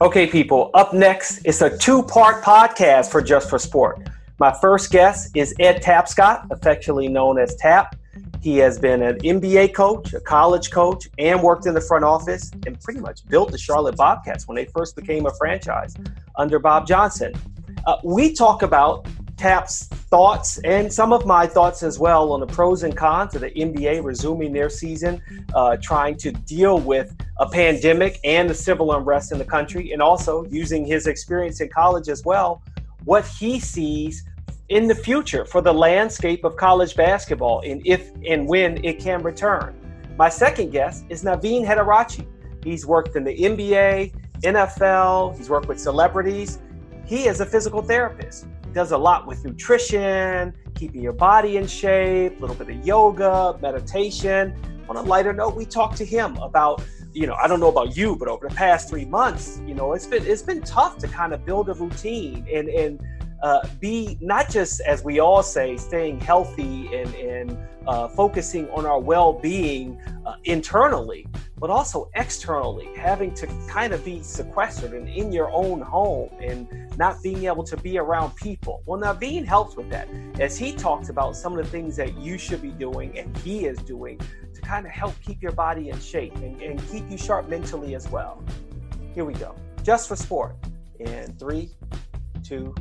Okay, people, up next, it's a two part podcast for Just for Sport. My first guest is Ed Tapscott, affectionately known as Tap. He has been an NBA coach, a college coach, and worked in the front office and pretty much built the Charlotte Bobcats when they first became a franchise under Bob Johnson. Uh, we talk about Tap's thoughts and some of my thoughts as well on the pros and cons of the NBA resuming their season, uh, trying to deal with a pandemic and the civil unrest in the country, and also using his experience in college as well, what he sees in the future for the landscape of college basketball and if and when it can return. My second guest is Navin Hettiarachchi. He's worked in the NBA, NFL, he's worked with celebrities. He is a physical therapist does a lot with nutrition, keeping your body in shape, a little bit of yoga, meditation. On a lighter note, we talked to him about, you know, I don't know about you, but over the past three months, you know, it's been it's been tough to kind of build a routine and and uh, be not just as we all say, staying healthy and and uh, focusing on our well-being uh, internally, but also externally, having to kind of be sequestered and in your own home and not being able to be around people. Well, Navin helps with that as he talks about some of the things that you should be doing and he is doing to kind of help keep your body in shape and, and keep you sharp mentally as well. Here we go. Just for sport. In three, two.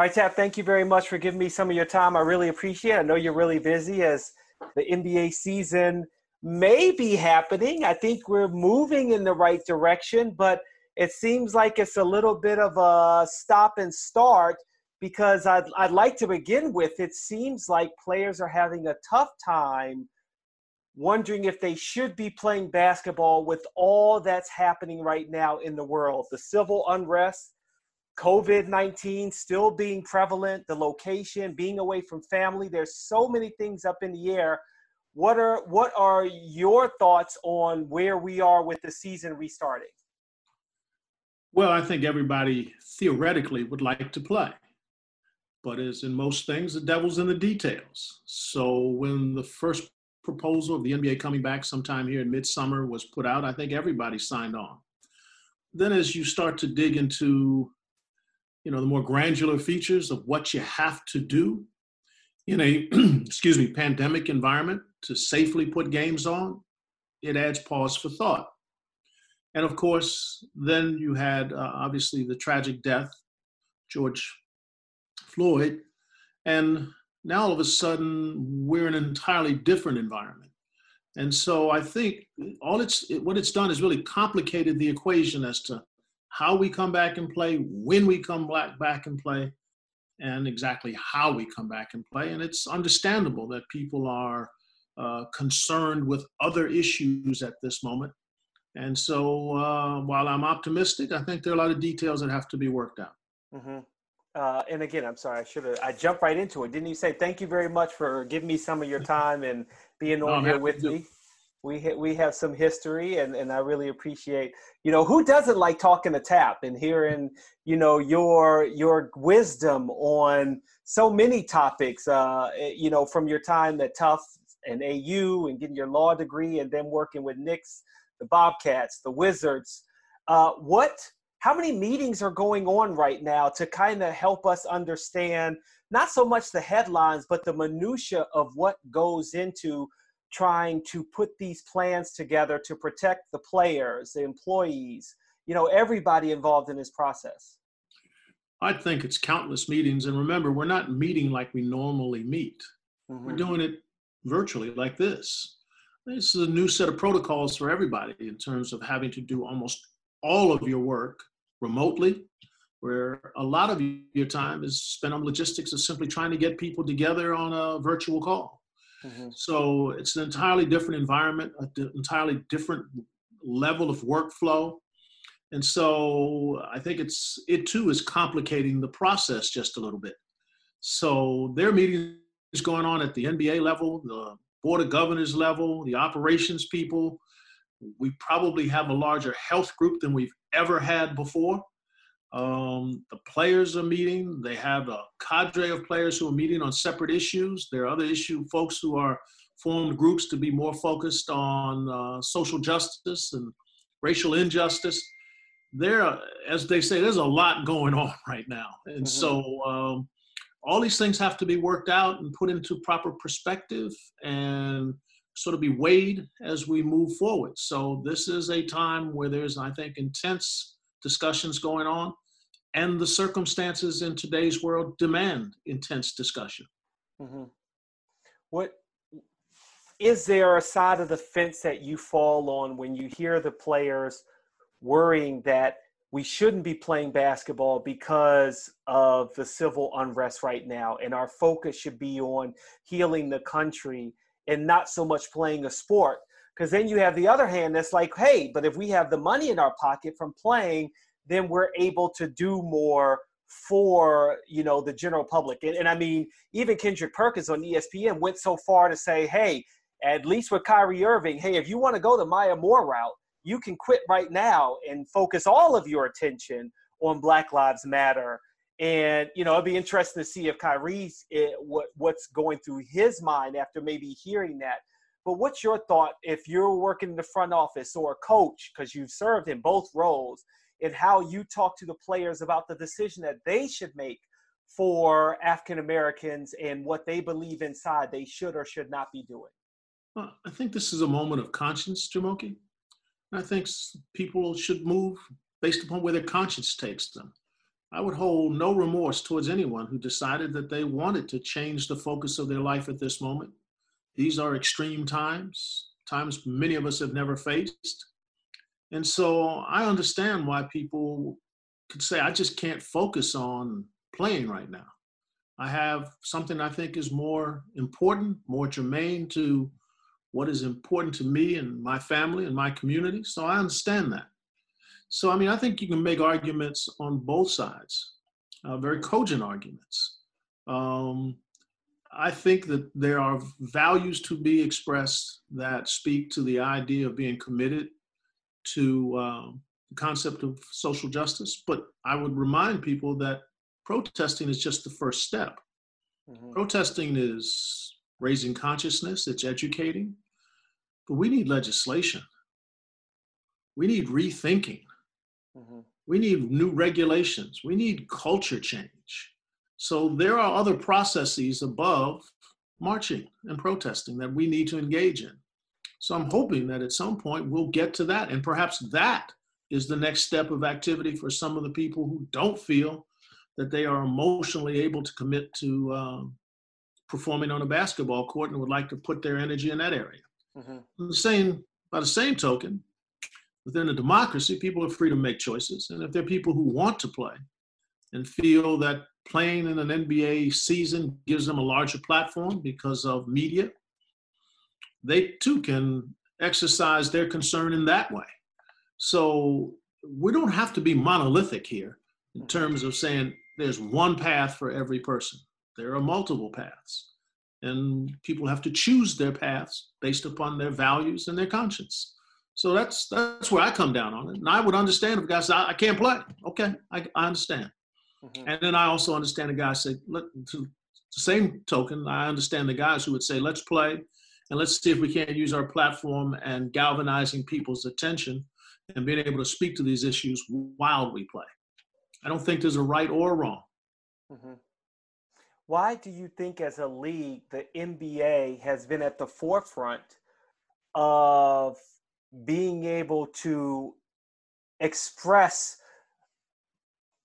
All right, Tap, thank you very much for giving me some of your time. I really appreciate it. I know you're really busy as the NBA season may be happening. I think we're moving in the right direction, but it seems like it's a little bit of a stop and start because I'd, I'd like to begin with it seems like players are having a tough time wondering if they should be playing basketball with all that's happening right now in the world the civil unrest COVID 19 still being prevalent, the location, being away from family. There's so many things up in the air. What are what are your thoughts on where we are with the season restarting? Well, I think everybody theoretically would like to play. But as in most things, the devil's in the details. So when the first proposal of the NBA coming back sometime here in midsummer was put out, I think everybody signed on. Then as you start to dig into you know the more granular features of what you have to do in a excuse me pandemic environment to safely put games on it adds pause for thought. And of course then you had uh, obviously the tragic death george floyd and now all of a sudden we're in an entirely different environment. And so i think all it's what it's done is really complicated the equation as to how we come back and play, when we come back, back and play, and exactly how we come back and play. And it's understandable that people are uh, concerned with other issues at this moment. And so uh, while I'm optimistic, I think there are a lot of details that have to be worked out. Mm-hmm. Uh, and again, I'm sorry, I should have, I jumped right into it. Didn't you say thank you very much for giving me some of your time and being on no, here with me? We ha- we have some history and, and I really appreciate you know who doesn't like talking to tap and hearing you know your your wisdom on so many topics uh eh, you know from your time at Tufts and AU and getting your law degree and then working with Knicks the Bobcats the Wizards. Uh what how many meetings are going on right now to kind of help us understand not so much the headlines but the minutia of what goes into trying to put these plans together to protect the players, the employees, you know, everybody involved in this process? I think it's countless meetings. And remember, we're not meeting like we normally meet. Mm-hmm. We're doing it virtually like this. This is a new set of protocols for everybody in terms of having to do almost all of your work remotely, where a lot of your time is spent on logistics of simply trying to get people together on a virtual call. Mm-hmm. So it's an entirely different environment, an entirely different level of workflow. And so I think it's it too is complicating the process just a little bit. So there are meetings going on at the NBA level, the board of governors level, the operations people. We probably have a larger health group than we've ever had before. Um, the players are meeting. They have a cadre of players who are meeting on separate issues. There are other issue folks who are formed groups to be more focused on uh, social justice and racial injustice. there, as they say, there's a lot going on right now, and mm-hmm. so um, all these things have to be worked out and put into proper perspective and sort of be weighed as we move forward. So this is a time where there's, I think, intense discussions going on, and the circumstances in today's world demand intense discussion. Mm-hmm. What is there a side of the fence that you fall on when you hear the players worrying that we shouldn't be playing basketball because of the civil unrest right now and our focus should be on healing the country and not so much playing a sport because then you have the other hand that's like hey but if we have the money in our pocket from playing then we're able to do more for you know the general public. And, and i mean even kendrick perkins on espn went so far to say hey at least with kyrie irving hey if you want to go the maya moore route you can quit right now and focus all of your attention on black lives matter. And you know it'd be interesting to see if kyrie's it, eh, what what's going through his mind after maybe hearing that but what's your thought if you're working in the front office or a coach because you've served in both roles and how you talk to the players about the decision that they should make for African Americans and what they believe inside they should or should not be doing? Well, I think this is a moment of conscience, Jumoke. I think people should move based upon where their conscience takes them. I would hold no remorse towards anyone who decided that they wanted to change the focus of their life at this moment. These are extreme times, times many of us have never faced. And so I understand why people could say, I just can't focus on playing right now. I have something I think is more important, more germane to what is important to me and my family and my community. So I understand that. So, I mean, I think you can make arguments on both sides, uh, very cogent arguments. Um, I think that there are values to be expressed that speak to the idea of being committed to um, the concept of social justice. But I would remind people that protesting is just the first step. Mm-hmm. Protesting is raising consciousness, it's educating, but we need legislation. We need rethinking. Mm-hmm. We need new regulations. We need culture change. So there are other processes above marching and protesting that we need to engage in. So I'm hoping that at some point we'll get to that. And perhaps that is the next step of activity for some of the people who don't feel that they are emotionally able to commit to um, performing on a basketball court and would like to put their energy in that area. Mm-hmm. The same, by the same token, within a democracy, people are free to make choices. And if there are people who want to play and feel that playing in an NBA season gives them a larger platform because of media, they too can exercise their concern in that way. So we don't have to be monolithic here in terms of saying there's one path for every person. There are multiple paths. And people have to choose their paths based upon their values and their conscience. So that's that's where I come down on it. And I would understand if guys I, I can't play. Okay, I, I understand. Mm-hmm. And then I also understand the guys say, let, to the same token, I understand the guys who would say, let's play and let's see if we can't use our platform and galvanizing people's attention and being able to speak to these issues while we play. I don't think there's a right or wrong. Mm-hmm. Why do you think, as a league, the NBA has been at the forefront of being able to express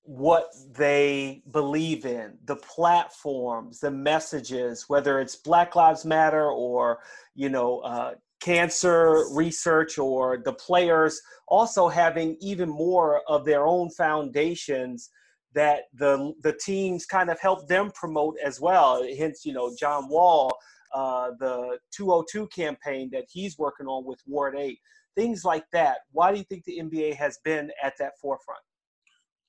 what they believe in, the platforms, the messages, whether it's Black Lives Matter or, you know, uh, cancer research or the players also having even more of their own foundations that the the teams kind of help them promote as well. Hence, you know, John Wall, uh, the 202 campaign that he's working on with Ward 8, things like that. Why do you think the NBA has been at that forefront?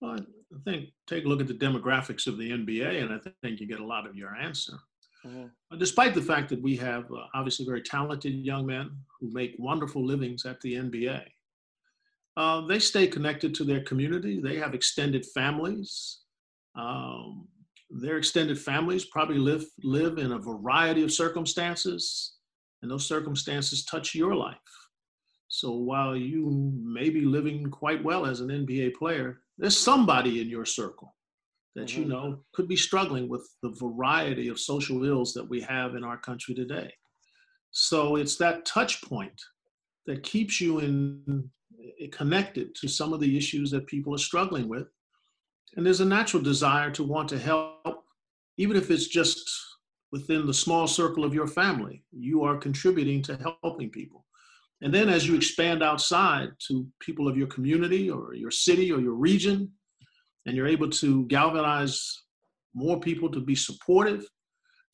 Well, I think take a look at the demographics of the NBA, and I think you get a lot of your answer. Mm-hmm. Despite the fact that we have uh, obviously very talented young men who make wonderful livings at the NBA, uh, they stay connected to their community. They have extended families. Um, their extended families probably live live in a variety of circumstances, and those circumstances touch your life. So while you may be living quite well as an NBA player, there's somebody in your circle that mm-hmm. you know could be struggling with the variety of social ills that we have in our country today. So it's that touch point that keeps you in eh, connected to some of the issues that people are struggling with. And there's a natural desire to want to help, even if it's just within the small circle of your family. You are contributing to helping people. And then as you expand outside to people of your community or your city or your region, and you're able to galvanize more people to be supportive,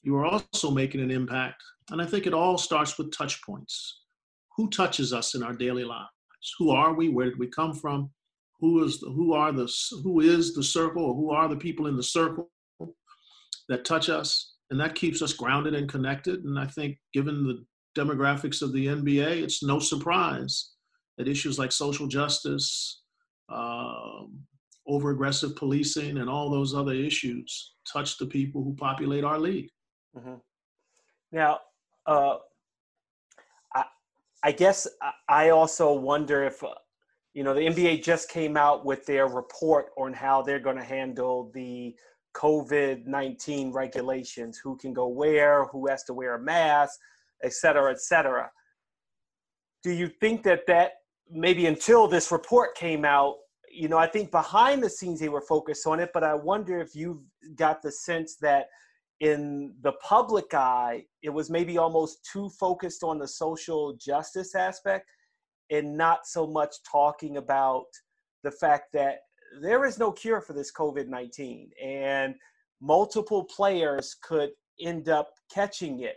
you are also making an impact. And I think it all starts with touch points. Who touches us in our daily lives? Who are we? Where did we come from? Who is the, who are the who is the circle or who are the people in the circle that touch us? And that keeps us grounded and connected. And I think given the demographics of the NBA, it's no surprise that issues like social justice, um, over aggressive policing, and all those other issues touch the people who populate our league. Mm-hmm. Now, uh, I, I, guess I also wonder if, uh, you know, the NBA just came out with their report on how they're going to handle the COVID 19 regulations who can go where, who has to wear a mask, et cetera, et cetera. Do you think that that maybe until this report came out, you know, I think behind the scenes they were focused on it, but I wonder if you've got the sense that in the public eye, it was maybe almost too focused on the social justice aspect and not so much talking about the fact that there is no cure for this COVID 19 and multiple players could end up catching it.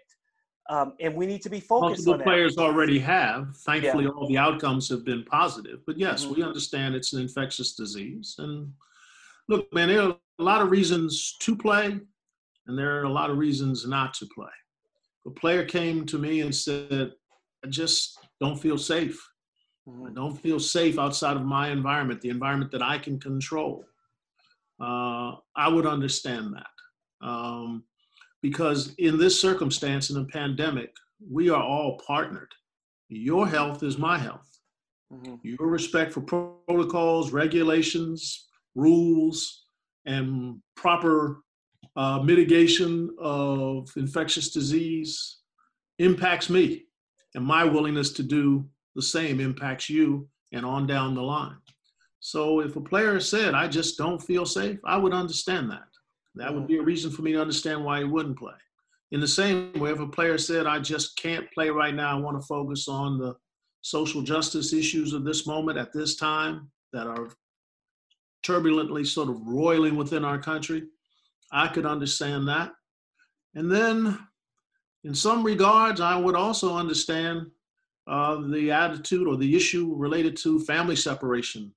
Um, and we need to be focused Multiple players already have. Thankfully, yeah. all the outcomes have been positive. But yes, mm-hmm. we understand it's an infectious disease. And look, man, there are a lot of reasons to play, and there are a lot of reasons not to play. A player came to me and said, I just don't feel safe. Mm-hmm. I don't feel safe outside of my environment, the environment that I can control. Uh, I would understand that. Um, because in this circumstance, in a pandemic, we are all partnered. Your health is my health. Mm-hmm. Your respect for protocols, regulations, rules, and proper uh, mitigation of infectious disease impacts me. And my willingness to do the same impacts you and on down the line. So if a player said, I just don't feel safe, I would understand that. That would be a reason for me to understand why he wouldn't play. In the same way, if a player said, I just can't play right now, I want to focus on the social justice issues of this moment at this time that are turbulently sort of roiling within our country, I could understand that. And then, in some regards, I would also understand uh, the attitude or the issue related to family separation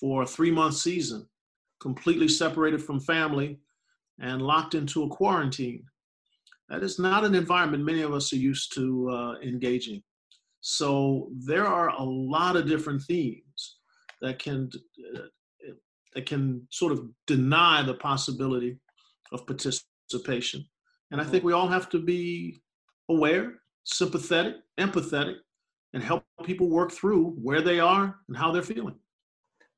for a three month season, completely separated from family and locked into a quarantine. That is not an environment many of us are used to uh, engaging. So there are a lot of different themes that can uh, that can sort of deny the possibility of participation. And I think we all have to be aware, sympathetic, empathetic, and help people work through where they are and how they're feeling.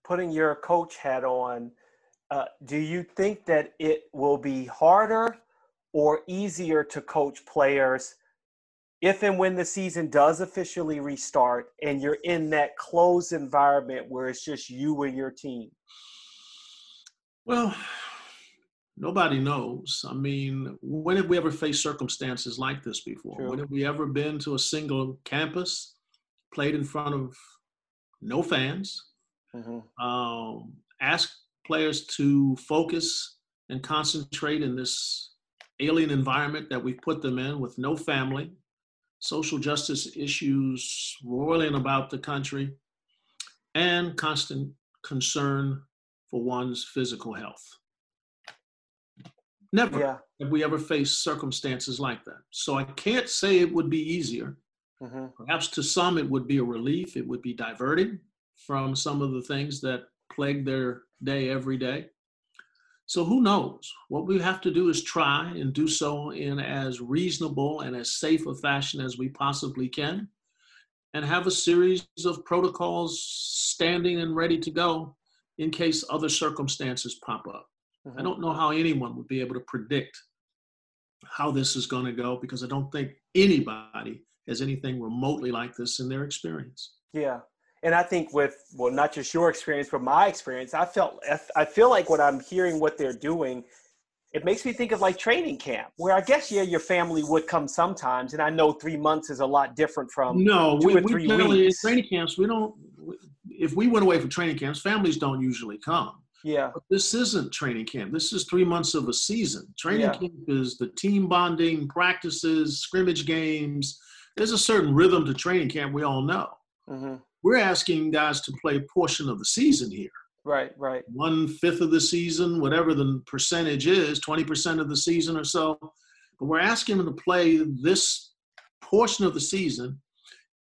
Putting your coach hat on, uh, do you think that it will be harder or easier to coach players if and when the season does officially restart and you're in that closed environment where it's just you and your team? Well, nobody knows. I mean, when have we ever faced circumstances like this before? True. When have we ever been to a single campus, played in front of no fans, mm-hmm. um, asked players to focus and concentrate in this alien environment that we've put them in with no family, social justice issues roiling about the country, and constant concern for one's physical health. Never yeah. have we ever faced circumstances like that. So I can't say it would be easier. Mm-hmm. Perhaps to some it would be a relief, it would be diverting from some of the things that plague their day every day. So who knows? What we have to do is try and do so in as reasonable and as safe a fashion as we possibly can. and have a series of protocols standing and ready to go in case other circumstances pop up. Mm-hmm. I don't know how anyone would be able to predict how this is going to go because I don't think anybody has anything remotely like this in their experience. Yeah. And I think with well, not just your experience, but my experience, I felt I feel like when I'm hearing what they're doing, it makes me think of like training camp, where I guess yeah, your family would come sometimes, and I know three months is a lot different from no, two we, or three we weeks. Training camps, we don't. If we went away from training camps, families don't usually come. Yeah. But this isn't training camp. This is three months of a season. Training yeah. camp is the team bonding, practices, scrimmage games. There's a certain rhythm to training camp we all know. Mm-hmm. We're asking guys to play a portion of the season here. Right, right. One fifth of the season, whatever the percentage is, 20% of the season or so. But we're asking them to play this portion of the season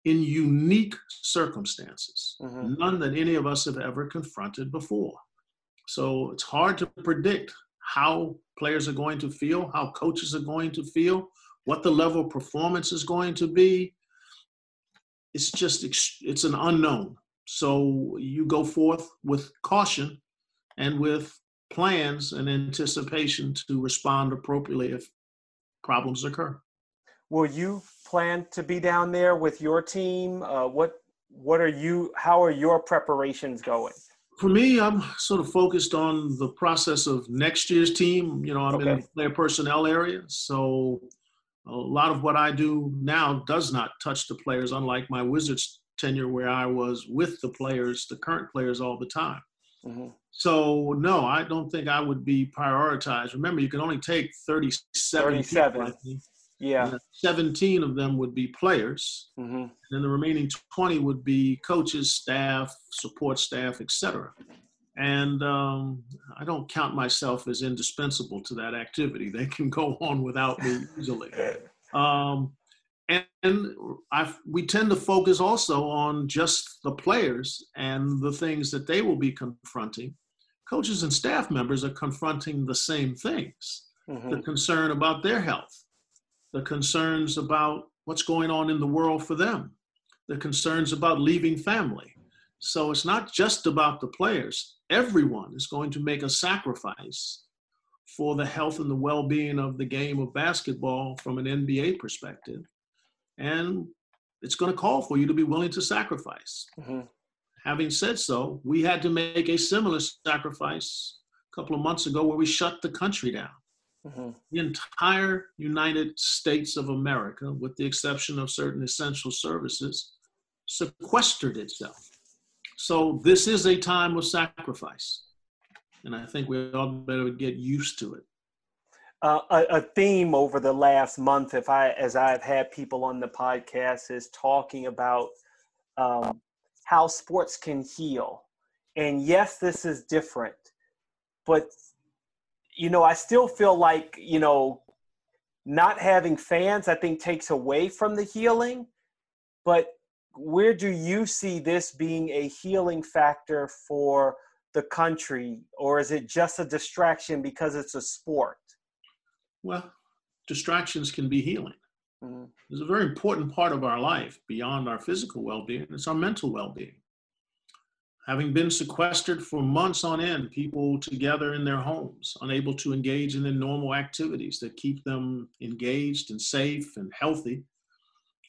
in unique circumstances, mm-hmm. none that any of us have ever confronted before. So it's hard to predict how players are going to feel, how coaches are going to feel, what the level of performance is going to be. It's just, it's an unknown. So you go forth with caution and with plans and anticipation to respond appropriately if problems occur. Will you plan to be down there with your team? Uh, what what are you? How are your preparations going? For me, I'm sort of focused on the process of next year's team. You know, I'm okay. in the player personnel area, so a lot of what I do now does not touch the players, unlike my Wizards tenure where I was with the players, the current players, all the time. Mm-hmm. So no, I don't think I would be prioritized. Remember, you can only take 37. 37. People, yeah. 17 of them would be players, mm-hmm. and the remaining 20 would be coaches, staff, support staff, etc. And um, I don't count myself as indispensable to that activity. They can go on without me easily. Um, and I've, we tend to focus also on just the players and the things that they will be confronting. Coaches and staff members are confronting the same things mm-hmm. the concern about their health, the concerns about what's going on in the world for them, the concerns about leaving family. So it's not just about the players. Everyone is going to make a sacrifice for the health and the well being of the game of basketball from an NBA perspective and it's going to call for you to be willing to sacrifice. Mm-hmm. Having said so, we had to make a similar sacrifice a couple of months ago where we shut the country down. Mm-hmm. The entire United States of America, with the exception of certain essential services, sequestered itself. So this is a time of sacrifice. And I think we all better get used to it uh, a, a, theme over the last month, if I as I've had people on the podcast, is talking about um, how sports can heal. And yes, this is different, but you know, I still feel like you know, not having fans, I think, takes away from the healing. But where do you see this being a healing factor for the country, or is it just a distraction because it's a sport? Well, distractions can be healing. Mm-hmm. It's a very important part of our life beyond our physical well being, it's our mental well being. Having been sequestered for months on end, people together in their homes, unable to engage in their normal activities that keep them engaged and safe and healthy,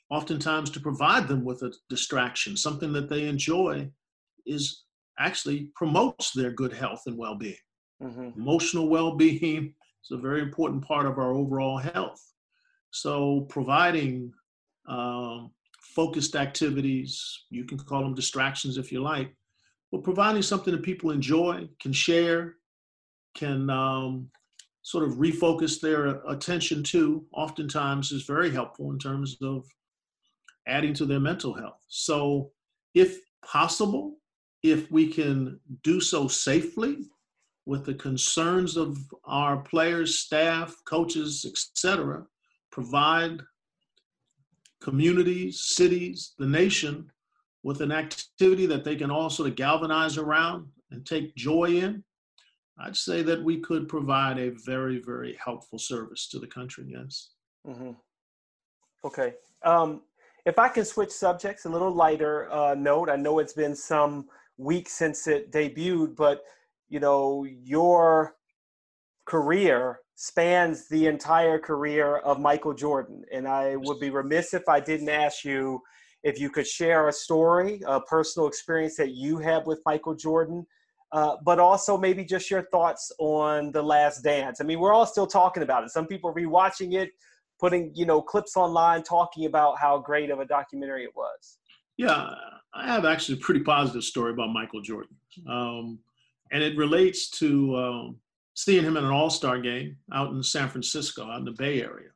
oftentimes to provide them with a distraction, something that they enjoy, is actually promotes their good health and well being. Mm-hmm. Emotional well being, is a very important part of our overall health. So providing um, focused activities, you can call them distractions if you like, but providing something that people enjoy, can share, can um, sort of refocus their attention to, oftentimes is very helpful in terms of adding to their mental health. So if possible, if we can do so safely, with the concerns of our players, staff, coaches, etc., provide communities, cities, the nation with an activity that they can all sort of galvanize around and take joy in, I'd say that we could provide a very, very helpful service to the country. Yes. Mm-hmm. Okay. Um, If I can switch subjects, a little lighter uh, note. I know it's been some weeks since it debuted, but you know your career spans the entire career of Michael Jordan, and I would be remiss if I didn't ask you if you could share a story, a personal experience that you have with Michael Jordan. Uh, but also maybe just your thoughts on the last dance. I mean, we're all still talking about it. Some people rewatching it, putting you know clips online talking about how great of a documentary it was. Yeah, I have actually a pretty positive story about Michael Jordan, um, and it relates to um, seeing him in an All Star game out in San Francisco, out in the Bay Area.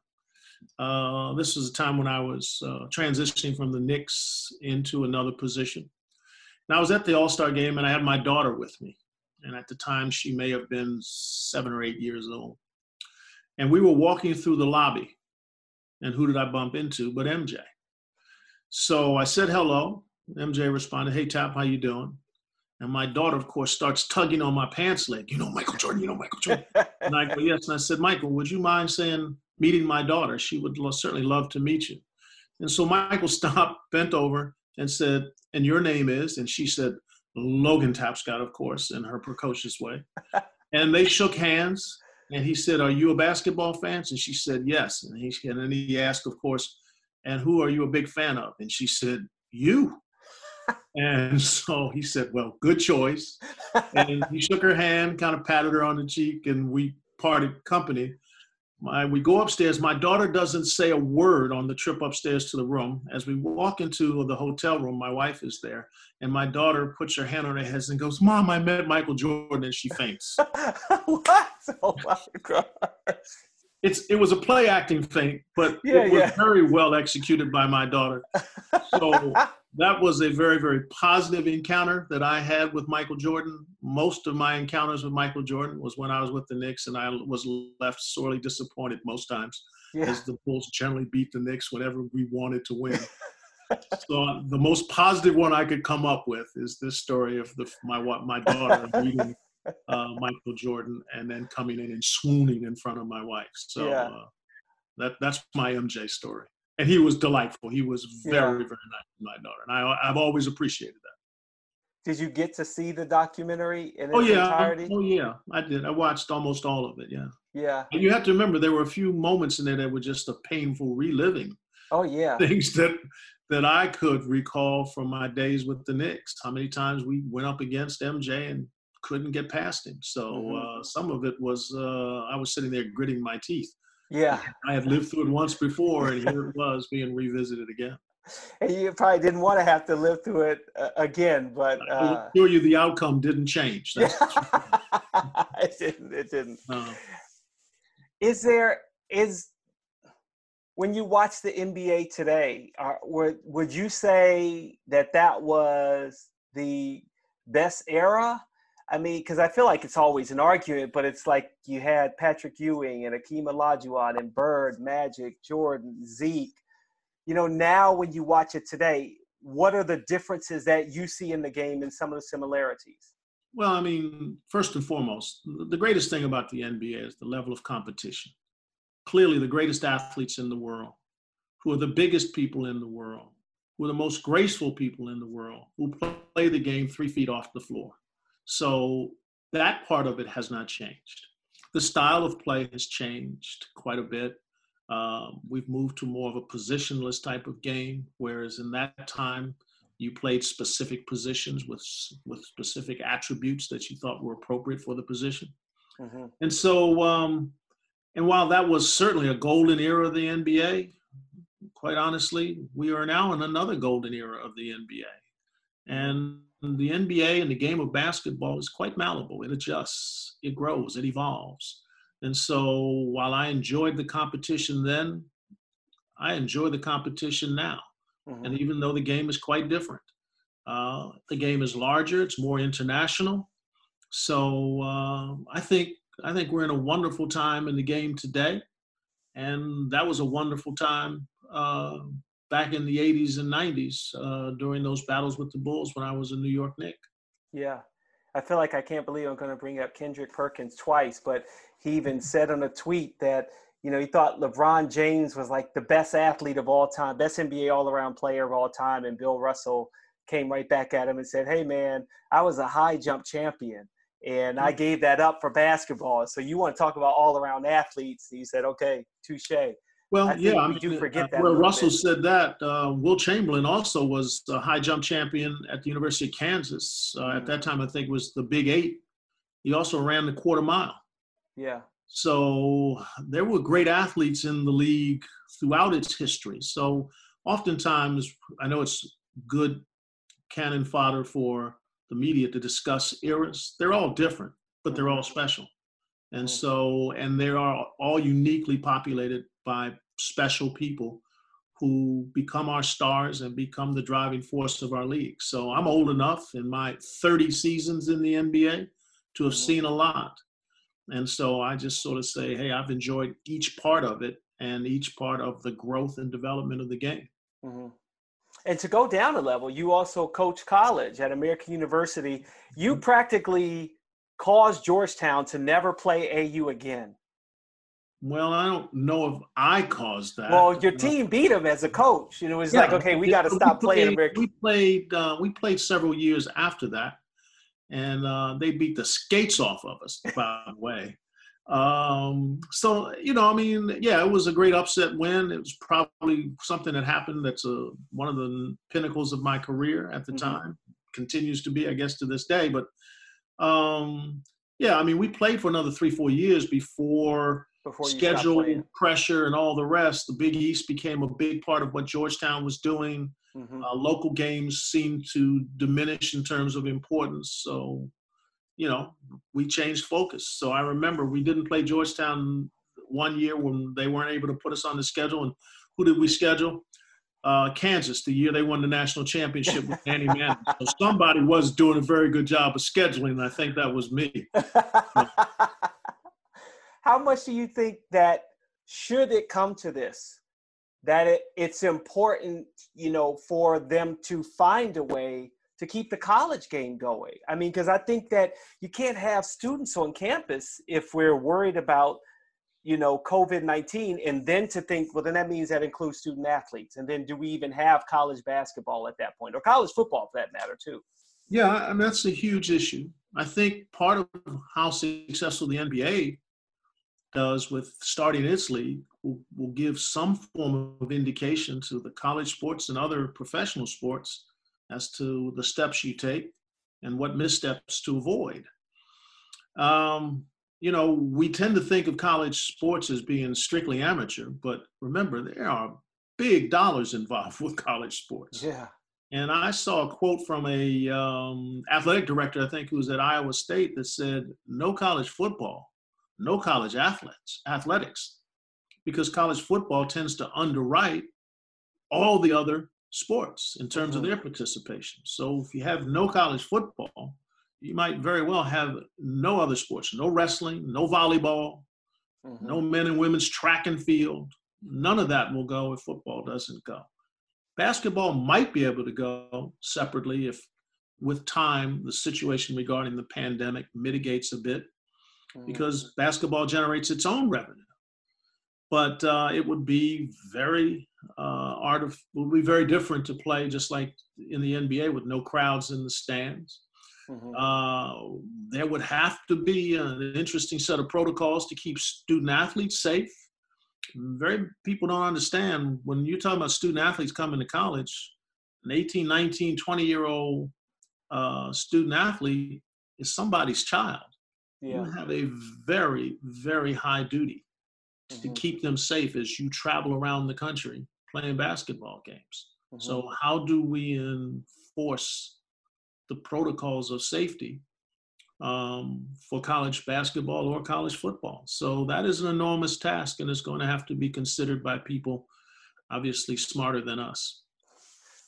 Uh, this was a time when I was uh, transitioning from the Knicks into another position. And I was at the All Star game, and I had my daughter with me. And at the time, she may have been seven or eight years old. And we were walking through the lobby and who did I bump into but MJ? So I said hello. MJ responded, "Hey Tap, how you doing?" And my daughter, of course, starts tugging on my pants leg. You know Michael Jordan. You know Michael Jordan. and I go, "Yes." And I said, "Michael, would you mind saying meeting my daughter? She would certainly love to meet you." And so Michael stopped, bent over, and said, "And your name is?" And she said, "Logan Tapscott, of course," in her precocious way. and they shook hands. And he said, Are you a basketball fan? And she said, Yes. And, he, and then he asked, of course, And who are you a big fan of? And she said, You. and so he said, Well, good choice. And he shook her hand, kind of patted her on the cheek, and we parted company. My, we go upstairs. My daughter doesn't say a word on the trip upstairs to the room. As we walk into the hotel room, my wife is there, and my daughter puts her hand on her head and goes, "Mom, I met Michael Jordan," and she faints. what? Oh my god! It's it was a play acting feint, but yeah, it was yeah. very well executed by my daughter. So that was a very very positive encounter that I had with Michael Jordan. Most of my encounters with Michael Jordan was when I was with the Knicks, and I was left sorely disappointed most times, yeah. as the Bulls generally beat the Knicks whenever we wanted to win. so uh, the most positive one I could come up with is this story of the my my daughter meeting uh, Michael Jordan and then coming in and swooning in front of my wife. So yeah. uh, that that's my MJ story and he was delightful. He was very, yeah. very nice to my daughter, and I, I've always appreciated that. Did you get to see the documentary in its oh, yeah. entirety? Oh yeah, I did. I watched almost all of it. Yeah. Yeah. And you have to remember there were a few moments in there that were just a painful reliving. Oh yeah. Things that that I could recall from my days with the Knicks. How many times we went up against MJ and couldn't get past him. So mm-hmm. uh, some of it was uh, I was sitting there gritting my teeth. Yeah. I had lived through it once before, and here it was being revisited again. And you probably didn't want to have to live through it uh, again, but uh, I assure you, the outcome didn't change. it didn't. It didn't. Uh, is there is when you watch the NBA today? Uh, would would you say that that was the best era I mean, because I feel like it's always an argument, but it's like you had Patrick Ewing and Akeem Olajuwon and Bird, Magic, Jordan, Zeke. You know, now when you watch it today, what are the differences that you see in the game and some of the similarities? Well, I mean, first and foremost, the greatest thing about the NBA is the level of competition. Clearly, the greatest athletes in the world, who are the biggest people in the world, who are the most graceful people in the world, who play the game three feet off the floor so that part of it has not changed. The style of play has changed quite a bit. Um, we've moved to more of a positionless type of game, whereas in that time you played specific positions with with specific attributes that you thought were appropriate for the position. Mm-hmm. And so, um, and while that was certainly a golden era of the NBA, quite honestly, we are now in another golden era of the NBA. And the NBA and the game of basketball is quite malleable. It adjusts, it grows, it evolves. And so while I enjoyed the competition then, I enjoy the competition now. Mm-hmm. And even though the game is quite different, uh, the game is larger, it's more international. So uh, I think I think we're in a wonderful time in the game today, and that was a wonderful time uh, back in the 80s and 90s uh, during those battles with the Bulls when I was a New York Knick. Yeah. I feel like I can't believe I'm going to bring up Kendrick Perkins twice, but he even said on a tweet that, you know, he thought LeBron James was like the best athlete of all time, best NBA all around player of all time. And Bill Russell came right back at him and said, Hey, man, I was a high jump champion and I gave that up for basketball. So you want to talk about all around athletes? And he said, Okay, touche. Well, yeah, I mean, do forget uh, that. Where Russell bit. said that, uh, Wilt Chamberlain also was a high jump champion at the University of Kansas. Uh, mm-hmm. At that time, I think it was the Big Eight. He also ran the quarter mile. Yeah. So there were great athletes in the league throughout its history. So oftentimes, I know it's good cannon fodder for the media to discuss eras. They're all different, but they're all special. And mm-hmm. so, and they are all uniquely populated by special people who become our stars and become the driving force of our league. So I'm old enough in my 30 seasons in the NBA to have seen a lot. And so I just sort of say, hey, I've enjoyed each part of it and each part of the growth and development of the game. Mm-hmm. And to go down a level, you also coach college at American University. You mm-hmm. practically caused Georgetown to never play AU again. Well, I don't know if I caused that. Well, your team beat them as a coach. You know, it was yeah, like, okay, we got to stop played, playing American. We played. Uh, we played several years after that, and uh, they beat the skates off of us, by the way. Um, so you know, I mean, yeah, it was a great upset win. It was probably something that happened. That's a one of the pinnacles of my career at the mm-hmm. time. Continues to be, I guess, to this day. But um, yeah, I mean, we played for another three, four years before, before schedule pressure and all the rest. The Big East became a big part of what Georgetown was doing. Mm-hmm. Uh, local games seemed to diminish in terms of importance. So, you know, we changed focus. So I remember we didn't play Georgetown one year when they weren't able to put us on the schedule. And who did we schedule? Uh, Kansas, the year they won the national championship with Danny Manning. So somebody was doing a very good job of scheduling. And I think that was me. How much do you think that should it come to this? that it, it's important, you know, for them to find a way to keep the college game going. I mean, because I think that you can't have students on campus if we're worried about, you know, COVID 19, and then to think, well, then that means that includes student athletes. And then do we even have college basketball at that point, or college football for that matter, too? Yeah, I mean, that's a huge issue. I think part of how successful the NBA does with starting its league will, will give some form of indication to the college sports and other professional sports as to the steps you take and what missteps to avoid. Um, you know, we tend to think of college sports as being strictly amateur, but remember, there are big dollars involved with college sports. Yeah. And I saw a quote from a um, athletic director, I think, who was at Iowa State, that said, "No college football no college athletes, athletics, because college football tends to underwrite all the other sports in terms mm-hmm. of their participation. So if you have no college football, you might very well have no other sports, no wrestling, no volleyball, mm-hmm. no men and women's track and field. None of that will go if football doesn't go. Basketball might be able to go separately if, with time, the situation regarding the pandemic mitigates a bit because mm-hmm. basketball generates its own revenue. But uh, it would be very uh, art of would be very different to play just like in the NBA with no crowds in the stands. Mm-hmm. Uh, there would have to be an interesting set of protocols to keep student athletes safe. Very people don't understand when you're talking about student athletes coming to college, an 18, 19, 20 year old uh, student athlete is somebody's child yeah. you have a very, very high duty mm-hmm. to keep them safe as you travel around the country playing basketball games. Mm-hmm. So, how do we enforce the protocols of safety um, for college basketball or college football? So, that is an enormous task, and it's going to have to be considered by people obviously smarter than us.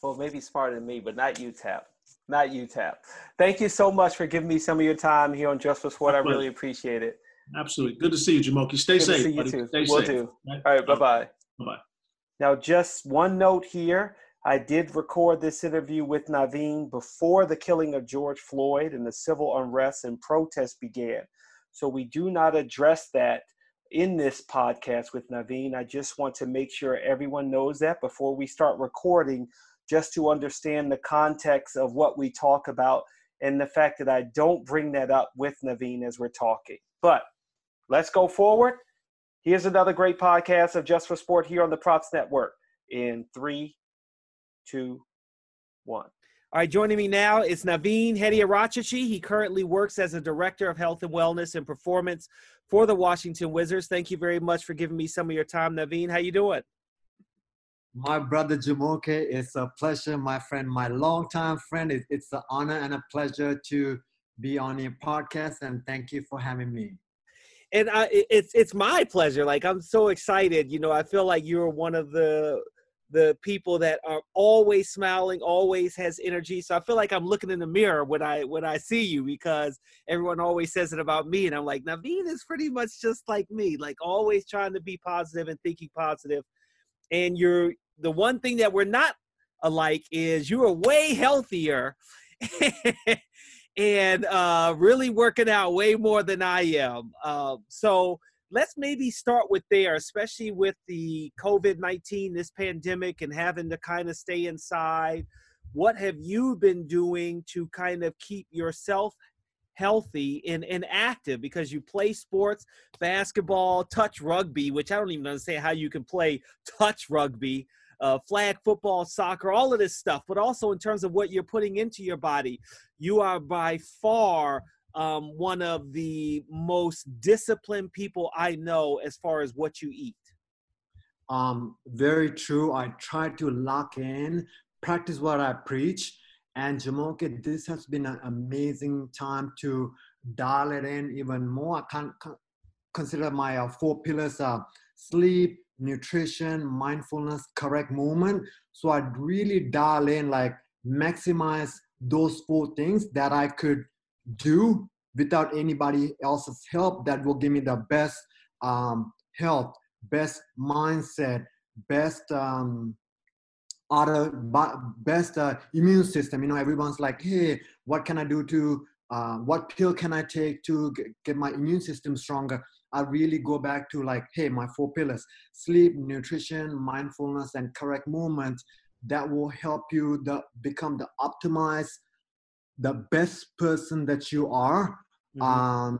Well, maybe smarter than me, but not you, Tap not you Tap. Thank you so much for giving me some of your time here on Just for Sport. I really appreciate it. Absolutely. Good to see you, Jumoke. Stay Good safe. To see you too. Stay Will safe. do. All right. Bye bye. Bye bye. Now, just one note here. I did record this interview with Navin before the killing of George Floyd and the civil unrest and protests began. So we do not address that in this podcast with Navin. I just want to make sure everyone knows that before we start recording, just to understand the context of what we talk about and the fact that I don't bring that up with Navin as we're talking. But let's go forward. Here's another great podcast of Just for Sport here on the Props Network in three, two, one. All right, joining me now is Navin Hettiarachchi. He currently works as a director of health and wellness and performance for the Washington Wizards. Thank you very much for giving me some of your time, Navin. How you doing? My brother Jumoke, it's a pleasure, my friend, my longtime friend. It's an honor and a pleasure to be on your podcast, and thank you for having me. And I, it's it's my pleasure. Like I'm so excited. You know, I feel like you're one of the the people that are always smiling, always has energy. So I feel like I'm looking in the mirror when I when I see you because everyone always says it about me, and I'm like Navin is pretty much just like me, like always trying to be positive and thinking positive. And you're the one thing that we're not alike is you are way healthier. and uh, really working out way more than I am. Uh, so let's maybe start with there, especially with the COVID 19, this pandemic, and having to kind of stay inside. What have you been doing to kind of keep yourself healthy and, and active? Because you play sports, basketball, touch rugby, which I don't even understand how you can play touch rugby. Uh, flag football, soccer, all of this stuff, but also in terms of what you're putting into your body, you are by far um, one of the most disciplined people I know as far as what you eat. Um, very true. I try to lock in, practice what I preach. And Jumoke, this has been an amazing time to dial it in even more. I can't consider my uh, four pillars are sleep, nutrition, mindfulness, correct movement. So I'd really dial in, like maximize those four things that I could do without anybody else's help that will give me the best um, health, best mindset, best um, other best uh, immune system. You know, everyone's like, hey, what can I do to uh, what pill can I take to get my immune system stronger? I really go back to like, hey, my four pillars: sleep, nutrition, mindfulness, and correct movement. That will help you the, become the optimized the best person that you are. Mm-hmm. Um,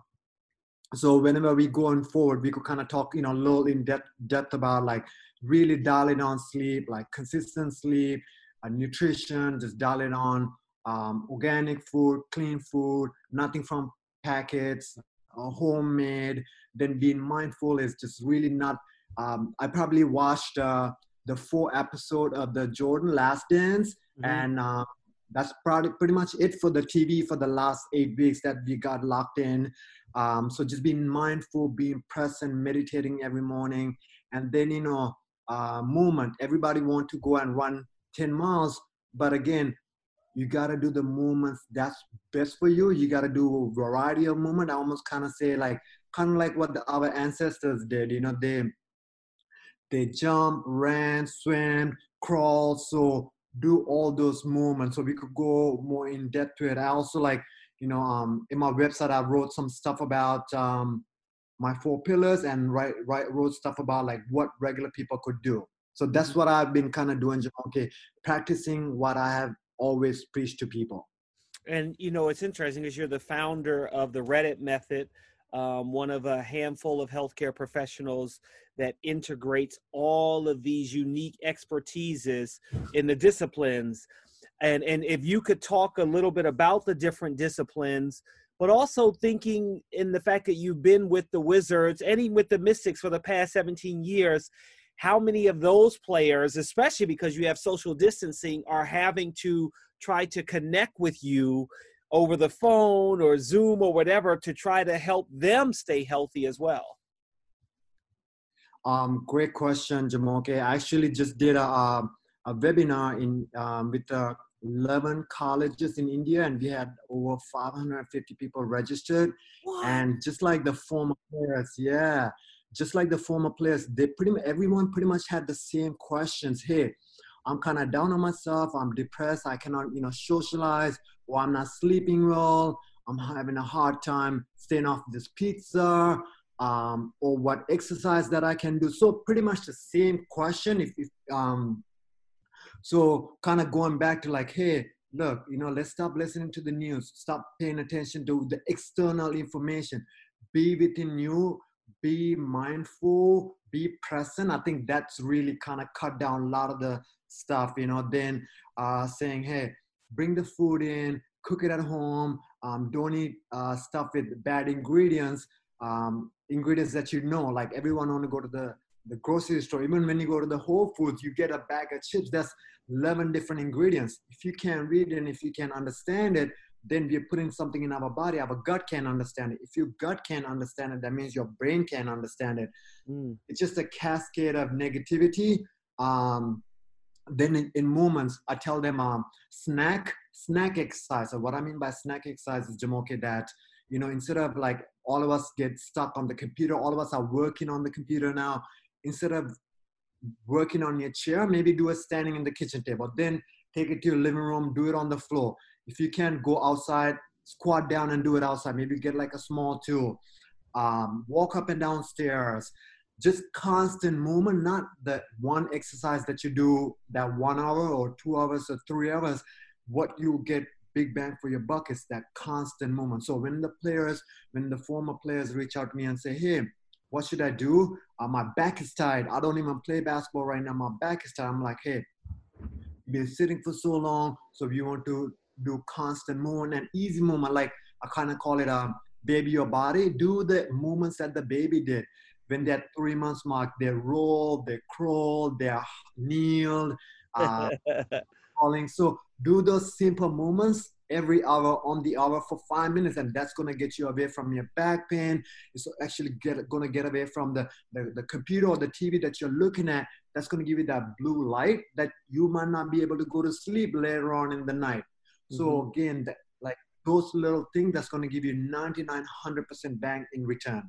so whenever we go on forward, we could kind of talk, you know, a little in depth, depth about like really dialing on sleep, like consistent sleep, uh, nutrition, just dialing on um, organic food, clean food, nothing from packets, uh, homemade. Then being mindful is just really not. Um, I probably watched uh, the four episode of the Jordan Last Dance, mm-hmm. and uh, that's probably pretty much it for the TV for the last eight weeks that we got locked in. Um, so just being mindful, being present, meditating every morning, and then you know, uh, movement. Everybody want to go and run 10 miles, but again, you gotta do the movements that's best for you. You gotta do a variety of movement. I almost kind of say like, kind of like what the, our ancestors did. You know, they they jump, ran, swam, crawl. So do all those movements so we could go more in depth to it i also like you know um, in my website i wrote some stuff about um, my four pillars and write, write wrote stuff about like what regular people could do so that's mm-hmm. what i've been kind of doing okay practicing what i have always preach to people and you know it's interesting because you're the founder of the reddit method um, one of a handful of healthcare professionals that integrates all of these unique expertises in the disciplines. And, and if you could talk a little bit about the different disciplines, but also thinking in the fact that you've been with the Wizards and even with the Mystics for the past 17 years, how many of those players, especially because you have social distancing, are having to try to connect with you over the phone or Zoom or whatever to try to help them stay healthy as well? Um, great question, Jumoke. I actually just did a, a, a webinar in um, with uh, 11 colleges in India, and we had over 550 people registered. What? And just like the former players, yeah, just like the former players, they pretty much, everyone pretty much had the same questions. Hey, I'm kind of down on myself. I'm depressed. I cannot, you know, socialize, or I'm not sleeping well. I'm having a hard time staying off this pizza. um, or what exercise that I can do. So pretty much the same question. If, if um, so, kind of going back to like, hey, look, you know, let's stop listening to the news, stop paying attention to the external information, be within you, be mindful, be present. I think that's really kind of cut down a lot of the stuff, you know. Then uh, saying, hey, bring the food in, cook it at home, um, don't eat uh, stuff with bad ingredients, um, ingredients that you know, like everyone want to go to the the grocery store, even when you go to the Whole Foods, you get a bag of chips. That's 11 different ingredients. If you can't read it and if you can't understand it, then we're putting something in our body. Our gut can't understand it. If your gut can't understand it, that means your brain can't understand it. Mm. It's just a cascade of negativity. Um, then in, in, moments, I tell them um, snack, snack exercise. So what I mean by snack exercise is Jumoke that, you know, instead of like all of us get stuck on the computer, all of us are working on the computer now. Instead of working on your chair, maybe do a standing in the kitchen table. Then take it to your living room, do it on the floor. If you can't go outside, squat down and do it outside. Maybe get like a small tool. Um, walk up and down stairs. Just constant movement, not the one exercise that you do that one hour or two hours or three hours. What you get big bang for your buck is that constant movement. So when the players, when the former players reach out to me and say, hey, what should I do? Uh, my back is tired. I don't even play basketball right now. My back is tired. I'm like, hey, been sitting for so long. So if you want to do constant movement and easy movement, like I kind of call it a um, baby your body, do the movements that the baby did. When they're three months mark, they roll, they crawl, they're kneeled, uh, crawling. So do those simple movements every hour on the hour for five minutes and that's going to get you away from your back pain it's actually get, going to get away from the, the, the computer or the tv that you're looking at that's going to give you that blue light that you might not be able to go to sleep later on in the night mm-hmm. so again that, like those little things that's going to give you 99 100% bang in return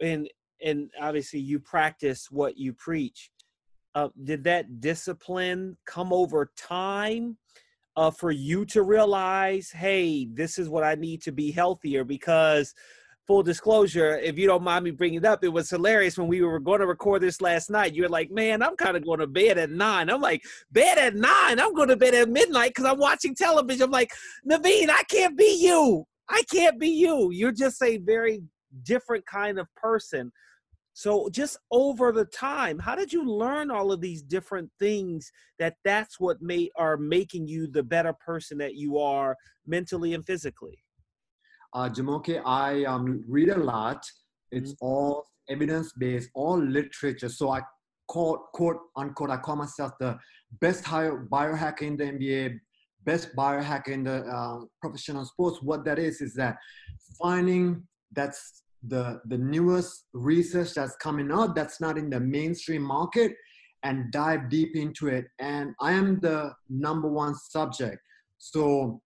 and and obviously you practice what you preach uh, did that discipline come over time uh, for you to realize, hey, this is what I need to be healthier? Because full disclosure, if you don't mind me bringing it up, it was hilarious when we were going to record this last night. You're like, man, I'm kind of going to bed at nine. I'm like, bed at nine? I'm going to bed at midnight because I'm watching television. I'm like, Navin, I can't be you. I can't be you. You're just a very different kind of person. So just over the time, how did you learn all of these different things that that's what may are making you the better person that you are mentally and physically? Uh, Jumoke, I um, read a lot. It's mm-hmm. all evidence based, all literature. So I quote, quote unquote, I call myself the best biohacker in the NBA, best biohacker in the uh, professional sports. What that is is that finding that's the the newest research that's coming out that's not in the mainstream market and dive deep into it and i am the number one subject so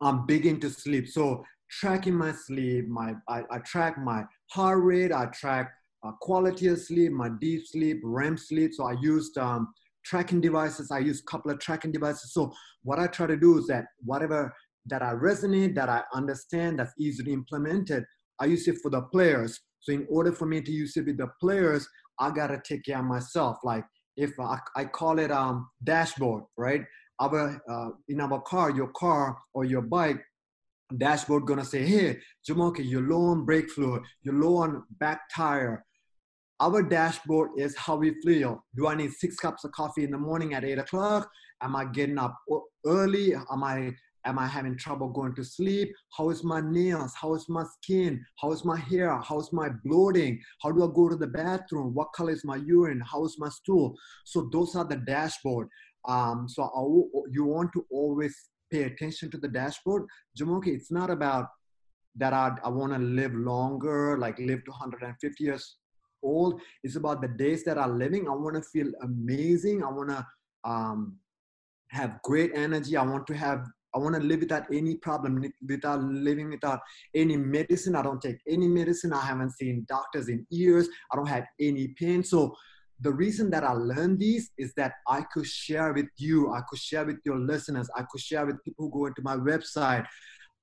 i'm big into sleep so tracking my sleep my i, I track my heart rate i track uh, quality of sleep my deep sleep rem sleep so i used um, tracking devices i use a couple of tracking devices so what i try to do is that whatever that i resonate that i understand that's easily implemented I use it for the players. So in order for me to use it with the players, I gotta take care of myself. Like if I, I call it um dashboard, right? Our uh, in our car, your car or your bike dashboard gonna say, hey, Jumoke, you're low on brake fluid, you're low on back tire. Our dashboard is how we feel. Do I need six cups of coffee in the morning at eight o'clock? Am I getting up early? Am I Am I having trouble going to sleep? How is my nails? How is my skin? How is my hair? How is my bloating? How do I go to the bathroom? What color is my urine? How is my stool? So those are the dashboard. Um, so I, you want to always pay attention to the dashboard. Jumoke, it's not about that I, I want to live longer, like live to 150 years old. It's about the days that I'm living. I want to feel amazing. I want to um, have great energy. I want to have I want to live without any problem, without living without any medicine. I don't take any medicine. I haven't seen doctors in years. I don't have any pain. So the reason that I learned these is that I could share with you, I could share with your listeners, I could share with people who go into my website.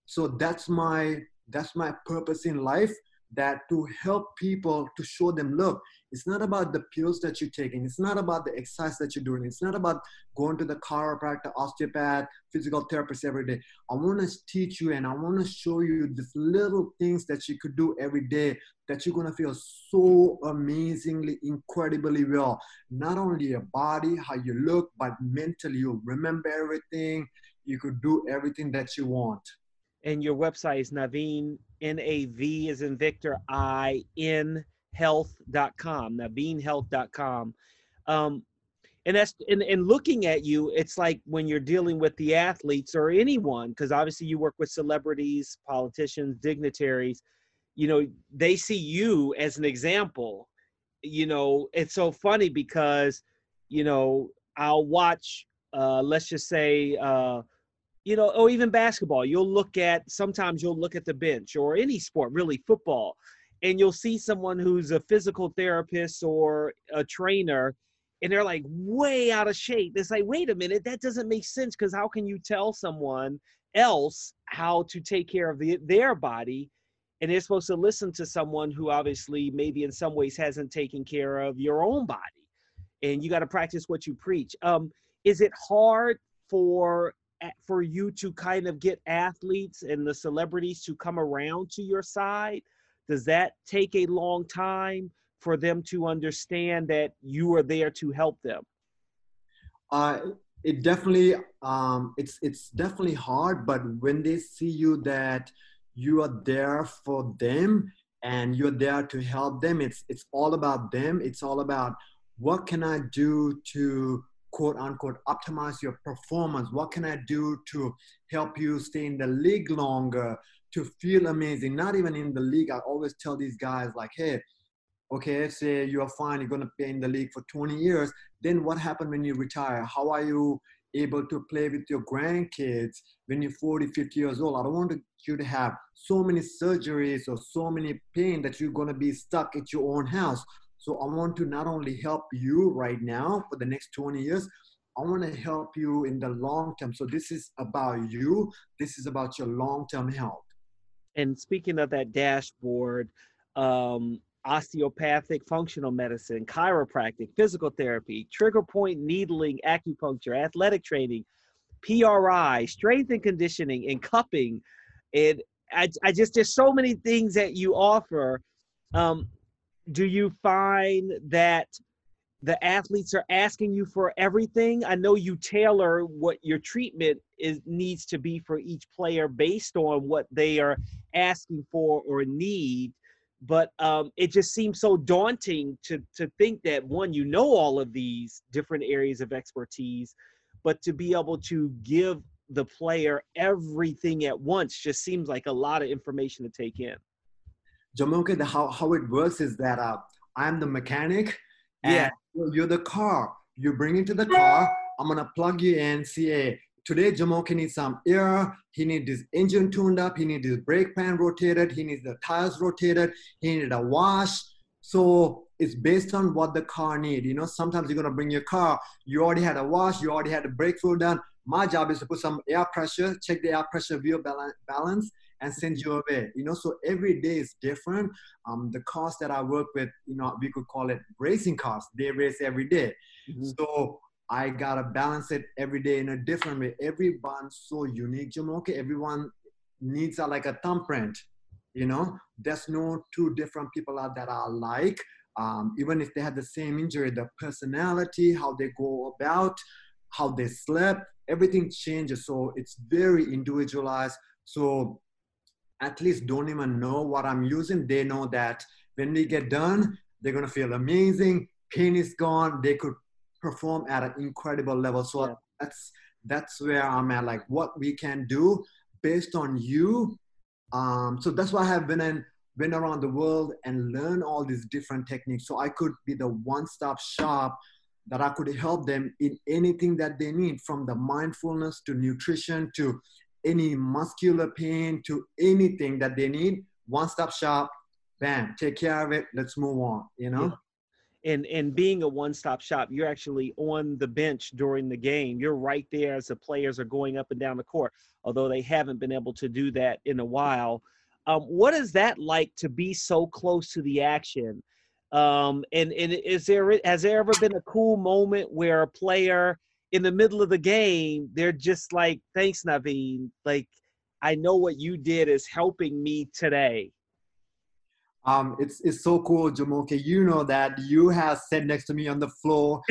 So that's my that's my purpose in life that to help people to show them look it's not about the pills that you're taking. It's not about the exercise that you're doing. It's not about going to the chiropractor osteopath physical therapist every day. I want to teach you and i want to show you these little things that you could do every day that you're going to feel so amazingly incredibly well. Not only your body how you look but mentally you'll remember everything. You could do everything that you want. And your website is Navin, N A V is in Victor, I N health.com, navinhealth.com. Um, and that's and, and looking at you, it's like when you're dealing with the athletes or anyone, because obviously you work with celebrities, politicians, dignitaries, you know, they see you as an example. You know, it's so funny because, you know, I'll watch uh let's just say uh you know, or even basketball, you'll look at sometimes you'll look at the bench or any sport, really football, and you'll see someone who's a physical therapist or a trainer, and they're like way out of shape. It's like, wait a minute, that doesn't make sense because how can you tell someone else how to take care of the, their body? And they're supposed to listen to someone who obviously maybe in some ways hasn't taken care of your own body. And you got to practice what you preach. Um, is it hard for for you to kind of get athletes and the celebrities to come around to your side? Does that take a long time for them to understand that you are there to help them? Uh, it definitely um, it's it's definitely hard, but when they see you that you are there for them and you're there to help them, it's it's all about them. It's all about what can I do to quote unquote optimize your performance? What can I do to help you stay in the league longer, to feel amazing? Not even in the league. I always tell these guys, like, hey, okay, say you're fine, you're gonna play in the league for 20 years. Then what happened when you retire? How are you able to play with your grandkids when you're 40, 50 years old? I don't want you to have so many surgeries or so many pain that you're gonna be stuck at your own house. So I want to not only help you right now for the next 20 years, I want to help you in the long term. So this is about you. This is about your long-term health. And speaking of that dashboard, um, osteopathic functional medicine, chiropractic, physical therapy, trigger point needling, acupuncture, athletic training, PRI, strength and conditioning, and cupping. And I, I just, there's so many things that you offer. Um, do you find that the athletes are asking you for everything? I know you tailor what your treatment is needs to be for each player based on what they are asking for or need but um, it just seems so daunting to to think that one you know all of these different areas of expertise but to be able to give the player everything at once just seems like a lot of information to take in Jumoke, the how, how it works is that uh, I'm the mechanic and yeah. you're the car. You bring into the car, I'm gonna plug you in, see a today Jumoke needs some air, he needs his engine tuned up, he needs his brake pan rotated, he needs the tires rotated, he needs a wash. So it's based on what the car need. You know, sometimes you're gonna bring your car, you already had a wash, you already had the brake fluid done. My job is to put some air pressure, check the air pressure wheel balance, and send you away. You know, so every day is different. Um, the cars that I work with, you know, we could call it racing cars. They race every day. Mm-hmm. So I gotta balance it every day in a different way. Everyone's so unique, Jumoke. Everyone needs a, like a thumbprint. You know, there's no two different people out that are alike. Um, even if they have the same injury, the personality, how they go about, how they slept, everything changes. So it's very individualized. So athletes don't even know what I'm using. They know that when we get done, they're gonna feel amazing. Pain is gone. They could perform at an incredible level. So yeah. that's that's where I'm at. Like what we can do based on you. Um, so that's why I have been in been around the world and learn all these different techniques. So I could be the one-stop shop that I could help them in anything that they need, from the mindfulness to nutrition to any muscular pain to anything that they need, one stop shop, bam, take care of it. Let's move on, you know? Yeah. And, and being a one-stop shop, you're actually on the bench during the game. You're right there as the players are going up and down the court. Although they haven't been able to do that in a while, Um, what is that like to be so close to the action? Um, and and is there has there ever been a cool moment where a player in the middle of the game they're just like, "Thanks, Navin. Like, I know what you did is helping me today." Um, it's it's so cool, Jumoke. You know that you have sat next to me on the floor.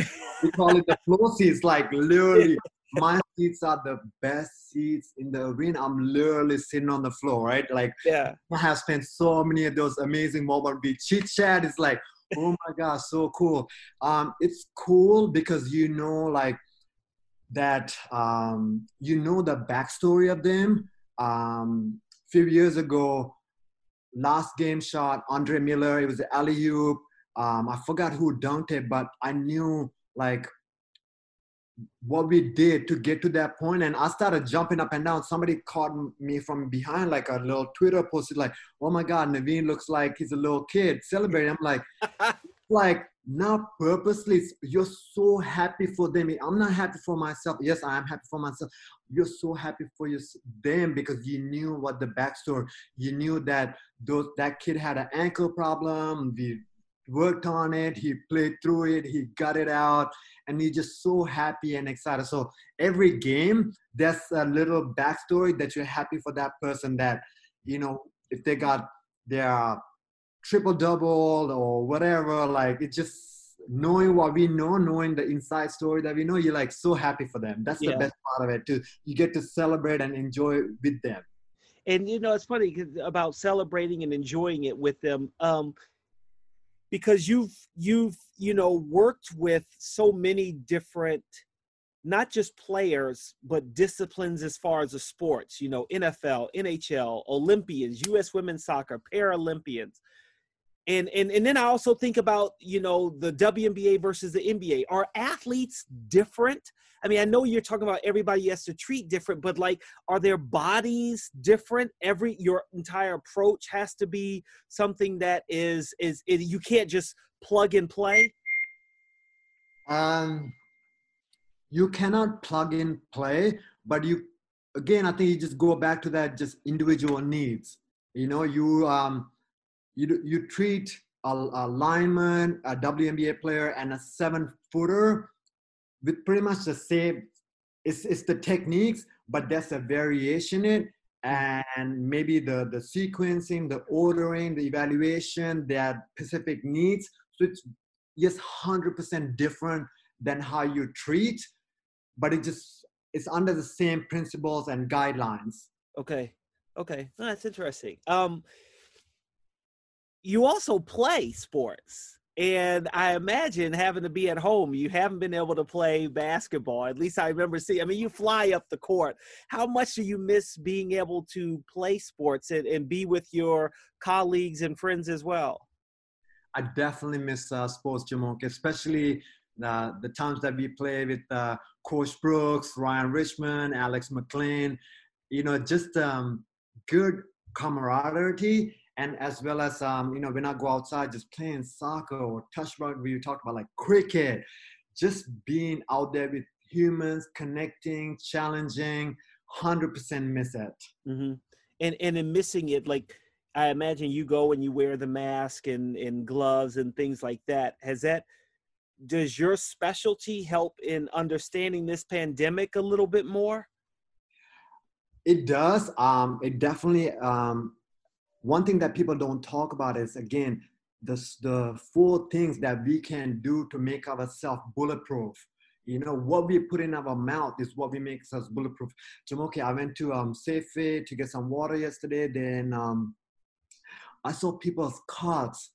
we call it the floor seats. Like literally, my seats are the best seats in the arena. I'm literally sitting on the floor, right? Like, yeah, I have spent so many of those amazing moments. We chit chat. It's like, oh my gosh, so cool. Um, it's cool because you know, like that. Um, you know the backstory of them. Um, a few years ago, last game shot, Andre Miller, it was the alley oop. Um, I forgot who dunked it, but I knew like what we did to get to that point and i started jumping up and down somebody caught me from behind like a little twitter posted like oh my god navin looks like he's a little kid celebrating i'm like like not purposely you're so happy for them. I'm not happy for myself. Yes i am happy for myself. You're so happy for your, them because you knew what the backstory you knew that those that kid had an ankle problem we worked on it he played through it he got it out and you're just so happy and excited. So every game there's a little backstory that you're happy for that person that you know if they got their triple double or whatever. Like it's just knowing what we know, knowing the inside story that we know, you're like so happy for them. That's yeah. the best part of it too. You get to celebrate and enjoy with them. And you know, it's funny about celebrating and enjoying it with them. Um, because you've you've you know worked with so many different not just players but disciplines as far as the sports you know nfl nhl olympians us women's soccer paralympians and and and then I also think about you know the WNBA versus the NBA. Are athletes different? I mean, I know you're talking about everybody has to treat different, but like, are their bodies different? Every your entire approach has to be something that is is, is you can't just plug and play. Um, you cannot plug and play, but you again, I think you just go back to that just individual needs. You know, you um you, you treat a, a lineman, a WNBA player, and a seven footer with pretty much the same. It's, it's the techniques, but there's a variation in it and maybe the, the sequencing, the ordering, the evaluation, their specific needs. So it's just 100% different than how you treat, but it just it's under the same principles and guidelines. Okay. Okay. Oh, that's interesting. Um, you also play sports. And I imagine having to be at home, you haven't been able to play basketball. At least I remember seeing, I mean, you fly up the court. How much do you miss being able to play sports and, and be with your colleagues and friends as well? I definitely miss uh, sports, Jumoke, especially the, the times that we play with uh, Coach Brooks, Ryan Richmond, Alex McLean. You know, just um, good camaraderie and as well as um, you know when I go outside just playing soccer or touch rugby. we talk about like cricket, just being out there with humans, connecting, challenging, hundred percent miss it. Mm-hmm. And and in missing it, like I imagine you go and you wear the mask and and gloves and things like that. Has that does your specialty help in understanding this pandemic a little bit more? It does. Um, it definitely um, one thing that people don't talk about is again the, the four things that we can do to make ourselves bulletproof. You know what we put in our mouth is what we makes us bulletproof. So okay i went to um Safeway to get some water yesterday then um i saw people's carts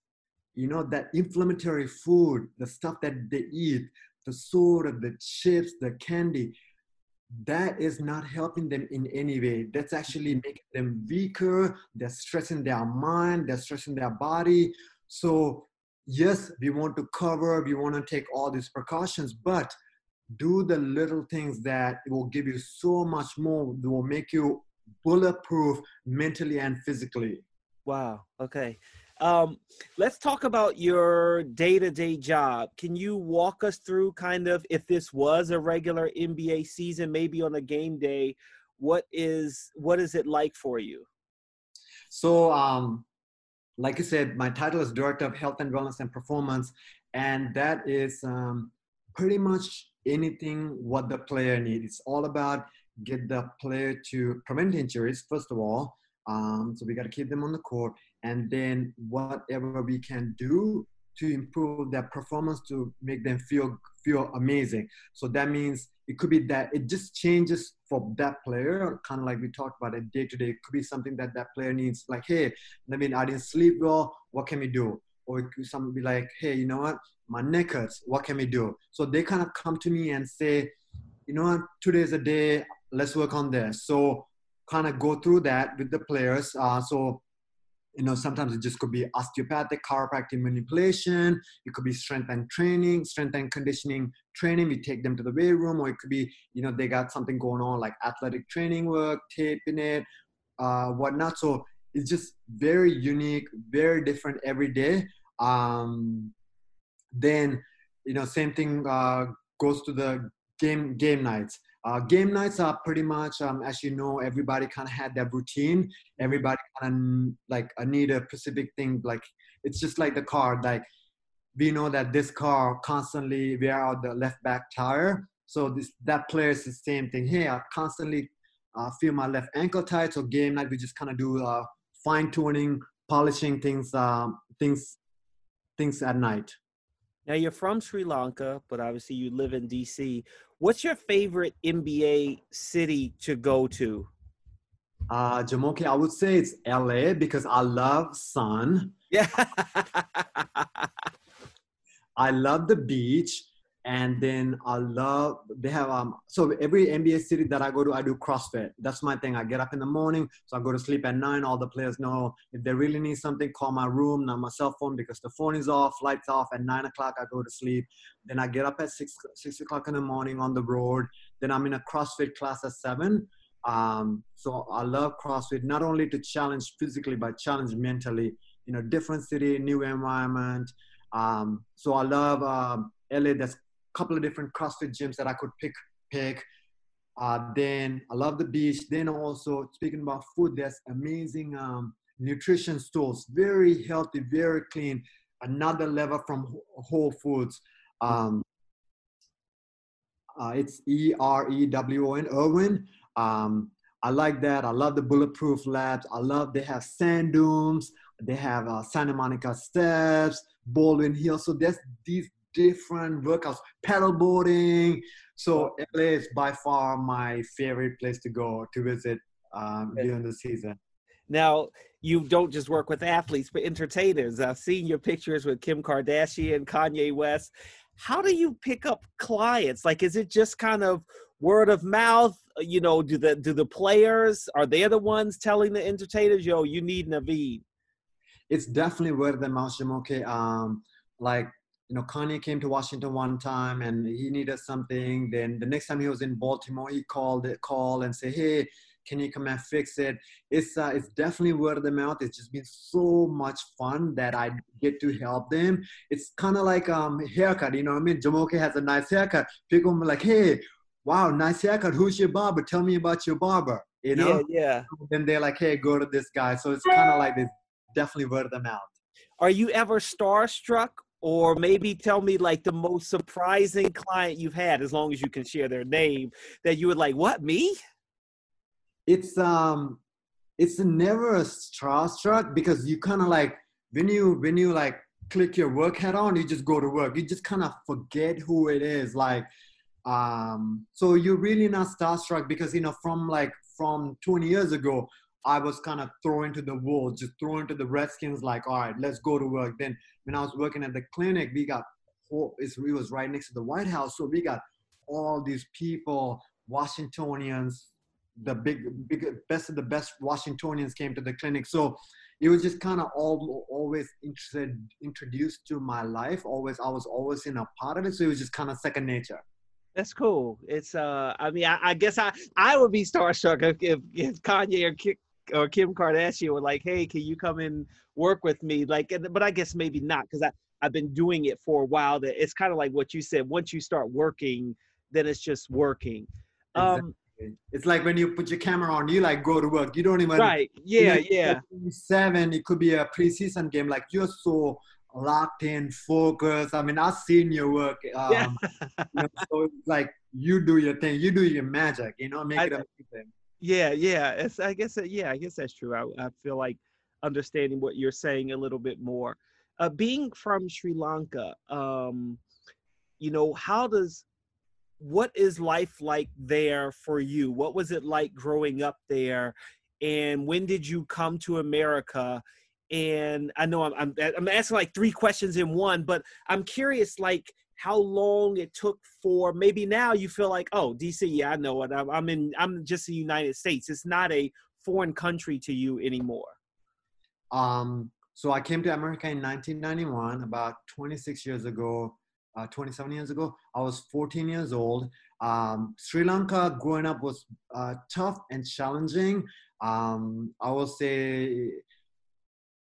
you know that inflammatory food the stuff that they eat the soda the chips the candy that is not helping them in any way. That's actually making them weaker. They're stressing their mind, they're stressing their body. So, yes, we want to cover, we want to take all these precautions, but do the little things that will give you so much more, that will make you bulletproof mentally and physically. Wow. Okay. Um, let's talk about your day-to-day job. Can you walk us through kind of if this was a regular NBA season, maybe on a game day, what is what is it like for you? So, um, like I said, my title is Director of Health and Wellness and Performance, and that is um, pretty much anything what the player needs. It's all about get the player to prevent injuries first of all. Um, so we got to keep them on the court, and then whatever we can do to improve their performance to make them feel feel amazing. So that means it could be that it just changes for that player, kind of like we talked about it day to day. It could be something that that player needs, like, hey, I mean, I didn't sleep well. What can we do? Or it could something be like, hey, you know what? My neck hurts. What can we do? So they kind of come to me and say, you know what? Today's a day. Let's work on this. So kind of go through that with the players. Uh, so you know sometimes it just could be osteopathic chiropractic manipulation. It could be strength and training strength and conditioning training. We take them to the weight room or it could be you know they got something going on like athletic training work taping it uh, whatnot. So it's just very unique very different every day. Um, then you know same thing uh, goes to the game game nights uh, game nights are pretty much, um, as you know, everybody kind of had their routine. Everybody kind of like I need a specific thing. Like it's just like the car. Like we know that this car constantly wear out the left back tire. So this that player is the same thing. Hey, I constantly uh, feel my left ankle tight. So game night we just kind of do uh, fine tuning, polishing things, um, things, things at night. Now you're from Sri Lanka, but obviously you live in DC. What's your favorite NBA city to go to? Uh, Jumoke, I would say it's LA because I love sun. Yeah. I love the beach and then I love they have um so every NBA city that I go to I do CrossFit. That's my thing. I get up in the morning, so I go to sleep at nine. All the players know if they really need something, call my room, not my cell phone because the phone is off, lights off. At nine o'clock I go to sleep. Then I get up at six six o'clock in the morning on the road. Then I'm in a CrossFit class at seven. Um, so I love CrossFit not only to challenge physically but challenge mentally. You know, different city, new environment. Um, so I love um, LA. That's couple of different CrossFit gyms that I could pick pick. Uh, then I love the beach. Then also speaking about food, there's amazing um, nutrition stores, very healthy, very clean. Another level from Whole Foods. Um, uh, it's E R E W O N Erewhon. Um, I like that. I love the Bulletproof Labs. I love they have sand dunes. They have uh, Santa Monica Steps, Baldwin Hill. So there's these different workouts, paddleboarding. So LA is by far my favorite place to go to visit um, during the season. Now, you don't just work with athletes, but entertainers. I've seen your pictures with Kim Kardashian, Kanye West. How do you pick up clients? Like, is it just kind of word of mouth? You know, do the do the players are they the ones telling the entertainers, "Yo, you need Navin"? It's definitely word of mouth, Okay, Um, like you know, Kanye came to Washington one time and he needed something. Then the next time he was in Baltimore, he called it, call and say, hey, can you come and fix it? It's uh, it's definitely word of the mouth. It's just been so much fun that I get to help them. It's kind of like um haircut, you know. what I mean, Jumoke has a nice haircut. People are like, hey, wow, nice haircut. Who's your barber? Tell me about your barber. You know? Yeah, yeah. Then they're like, hey, go to this guy. So it's kind of like this. Definitely word of the mouth. Are you ever starstruck or maybe tell me like the most surprising client you've had as long as you can share their name that you were like what me? It's um it's never a starstruck because you kind of like when you when you like click your work hat on you just go to work. You just kind of forget who it is like um so you're really not starstruck because you know from like from 20 years ago I was kind of thrown to the wolves, just thrown to the Redskins, like, all right, let's go to work. Then when I was working at the clinic, we got, it was right next to the White House. So we got all these people, Washingtonians, the big, big, best of the best Washingtonians came to the clinic. So it was just kind of all, always interested, introduced to my life. Always, I was always in a part of it. So it was just kind of second nature. That's cool. It's uh, I mean, I, I guess I I would be starstruck if if, if Kanye or or Kim Kardashian were like, "Hey, can you come and work with me?" Like, but I guess maybe not because I I've been doing it for a while. That it's kind of like what you said. Once you start working, then it's just working. Um, It's like when you put your camera on, you like go to work. You don't even right. Yeah, yeah. Seven, it could be a preseason game. Like you're so locked in, focused. I mean, I've seen your work. Um, yeah. you know, so it's like you do your thing, you do your magic. You know, make I, it amazing. Yeah, yeah. It's, I guess. Yeah, I guess that's true. I, I feel like understanding what you're saying a little bit more. Uh, being from Sri Lanka, um, you know, how does what is life like there for you? What was it like growing up there? And when did you come to America? And I know I'm, I'm, I'm asking like three questions in one, but I'm curious, like how long it took for maybe now you feel like, oh, DC, yeah, I know it. I'm, I'm in, I'm just the United States. It's not a foreign country to you anymore. Um, so I came to America in 1991, about 26 years ago uh, 27 years ago. I was 14 years old. Um, Sri Lanka growing up was uh, tough and challenging. Um, I will say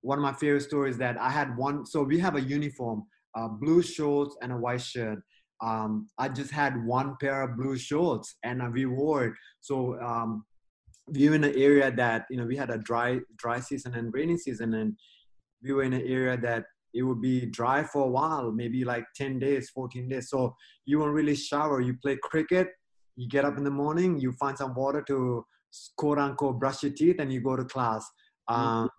one of my favorite stories that I had one. So we have a uniform, uh, blue shorts and a white shirt. Um, I just had one pair of blue shorts and we wore it. So um, we were in an area that you know we had a dry dry season and rainy season, and we were in an area that it would be dry for a while, maybe like 10 days, 14 days. So you won't really shower. You play cricket, you get up in the morning, you find some water to quote unquote brush your teeth, and you go to class. Mm-hmm. Um,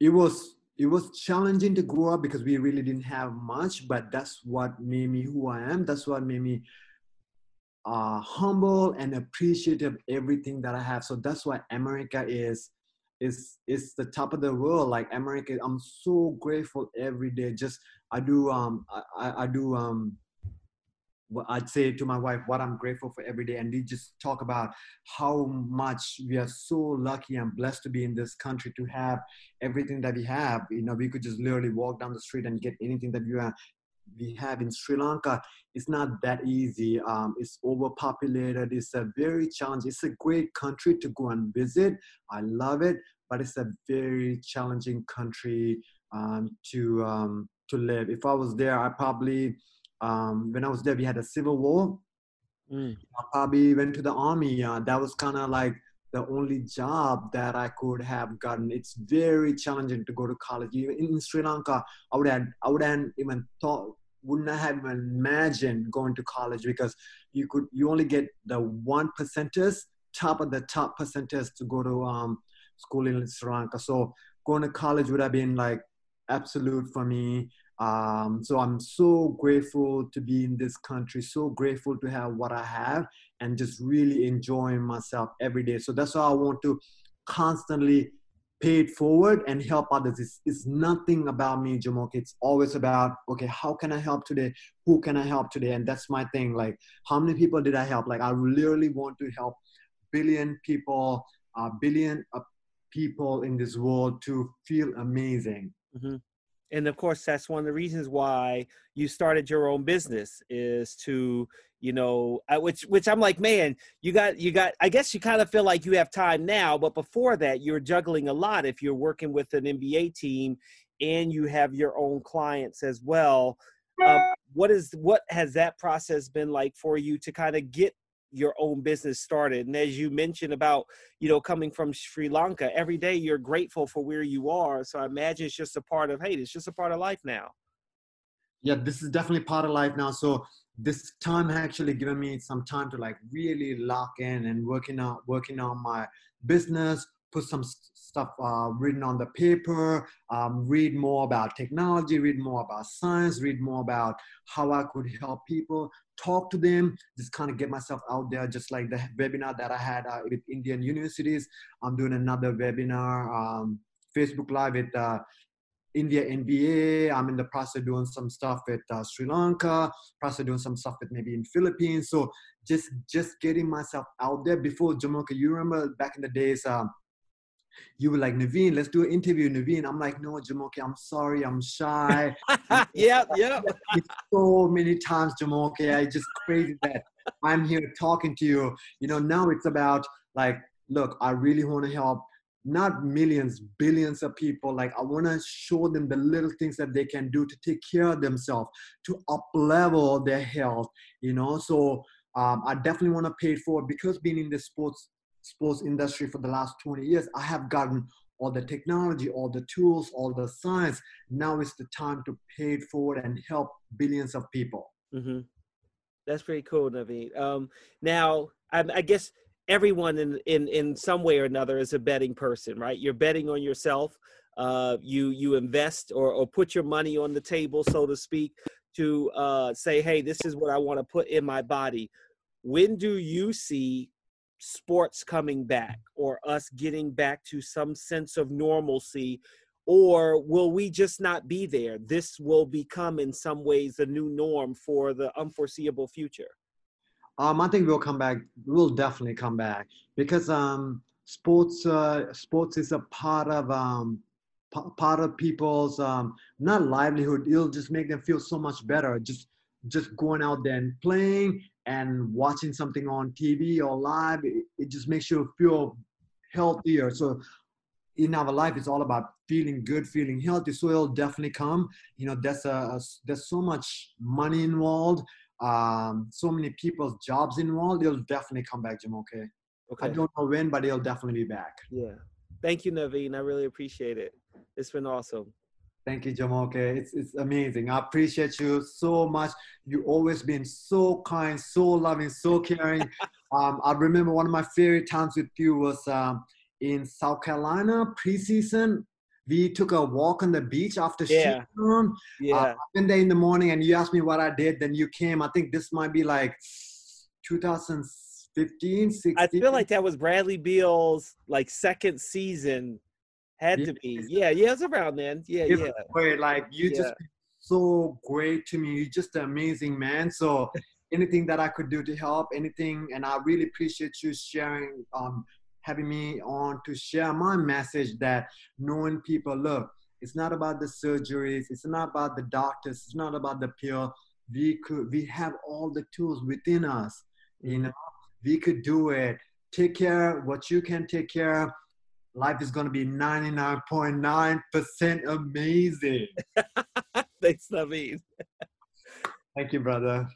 it was it was challenging to grow up because we really didn't have much, but that's what made me who I am. That's what made me uh, humble and appreciative of everything that I have. So that's why America is is is the top of the world like america i'm so grateful every day just i do um i i do um I'd say to my wife what I'm grateful for every day, and we just talk about how much we are so lucky and blessed to be in this country to have everything that we have. You know, we could just literally walk down the street and get anything that we have. We have in Sri Lanka. It's not that easy. Um, it's overpopulated. It's a very challenging. It's a great country to go and visit. I love it, but it's a very challenging country um, to um, to live. If I was there, I probably um, when I was there, we had a civil war. Mm. I probably went to the army. Uh, that was kind of like the only job that I could have gotten. It's very challenging to go to college. Even in Sri Lanka, I would have I would have even thought wouldn't have even imagined going to college because you could you only get the one percenters, top of the top percenters to go to um, school in Sri Lanka. So going to college would have been like absolute for me. Um, so I'm so grateful to be in this country, so grateful to have what I have and just really enjoying myself every day. So that's why I want to constantly pay it forward and help others. It's, it's nothing about me, Jumoke. It's always about, okay, how can I help today? Who can I help today? And that's my thing. Like, how many people did I help? Like, I literally want to help billion people, a uh, billion uh, people in this world to feel amazing. Mm-hmm and of course that's one of the reasons why you started your own business is to you know which which i'm like man you got you got i guess you kind of feel like you have time now but before that you're juggling a lot if you're working with an nba team and you have your own clients as well. Um, what is what has that process been like for you to kind of get your own business started and as you mentioned about you know coming from sri lanka every day you're grateful for where you are so i imagine it's just a part of hey it's just a part of life now. Yeah this is definitely part of life now so this time actually given me some time to like really lock in and working on working on my business put some stuff uh, written on the paper, um, read more about technology, read more about science, read more about how I could help people, talk to them, just kind of get myself out there, just like the webinar that I had uh, with Indian universities. I'm doing another webinar, um, Facebook Live with uh, India NBA. I'm in the process of doing some stuff with uh, Sri Lanka, process of doing some stuff with maybe in Philippines. So just just getting myself out there before Jumoke. You remember back in the days, um, you were like, Navin, let's do an interview, Navin. I'm like, no, Jumoke, I'm sorry, I'm shy. yeah, yeah. so many times, Jumoke, I just crazy that I'm here talking to you. You know, now it's about like, look, I really want to help not millions, billions of people. Like I want to show them the little things that they can do to take care of themselves, to up level their health. You know, so um, I definitely want to pay it forward because being in the sports sports industry for the last 20 years, I have gotten all the technology, all the tools, all the science. Now is the time to pay it forward and help billions of people. Mm-hmm. That's pretty cool, Navin. Um, now, I, I guess everyone in, in in some way or another is a betting person, right? You're betting on yourself. Uh, you you invest or, or put your money on the table, so to speak, to uh, say, hey, this is what I want to put in my body. When do you see sports coming back or us getting back to some sense of normalcy or will we just not be there? This will become in some ways the new norm for the unforeseeable future. Um, i think we'll come back we'll definitely come back because um, sports uh, sports is a part of um, p- part of people's um, not livelihood. It'll just make them feel so much better. Just just going out there and playing and watching something on TV or live, it, it just makes you feel healthier. So in our life, it's all about feeling good, feeling healthy. So it'll definitely come. You know, there's a, a there's so much money involved, um, so many people's jobs involved. It'll definitely come back, Jim. Okay. Okay. I don't know when, but it'll definitely be back. Yeah. Thank you, Navin. I really appreciate it. It's been awesome. Thank you, Jumoke. It's, it's amazing. I appreciate you so much. You always been so kind, so loving, so caring. um, I remember one of my favorite times with you was um, in South Carolina preseason. We took a walk on the beach after yeah. shooting. Yeah. Uh, day in the morning, and you asked me what I did. Then you came. I think this might be like 2015, 16. I feel like that was Bradley Beal's like second season had to be. Yeah, yeah, it's around then. Yeah, it's yeah. Great. Like you yeah. just so great to me. You're just an amazing man. So anything that I could do to help, anything, and I really appreciate you sharing, um, having me on to share my message that knowing people look, it's not about the surgeries, it's not about the doctors, it's not about the pill. We could we have all the tools within us. You mm-hmm. know, we could do it. Take care what you can take care life is going to be 99.9% amazing. Thanks, Navin. Thank you, brother.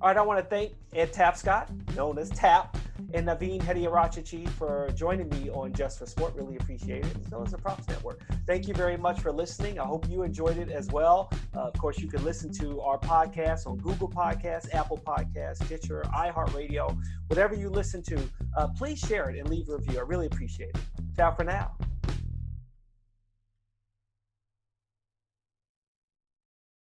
All right, I want to thank Ed Tapscott, known as Tap, and Navin Hettiarachchi for joining me on Just for Sport. Really appreciate it, as well as the Props Network. Thank you very much for listening. I hope you enjoyed it as well. Uh, of course, you can listen to our podcast on Google Podcasts, Apple Podcasts, Stitcher, iHeartRadio, whatever you listen to. Uh, please share it and leave a review. I really appreciate it. Ciao for now.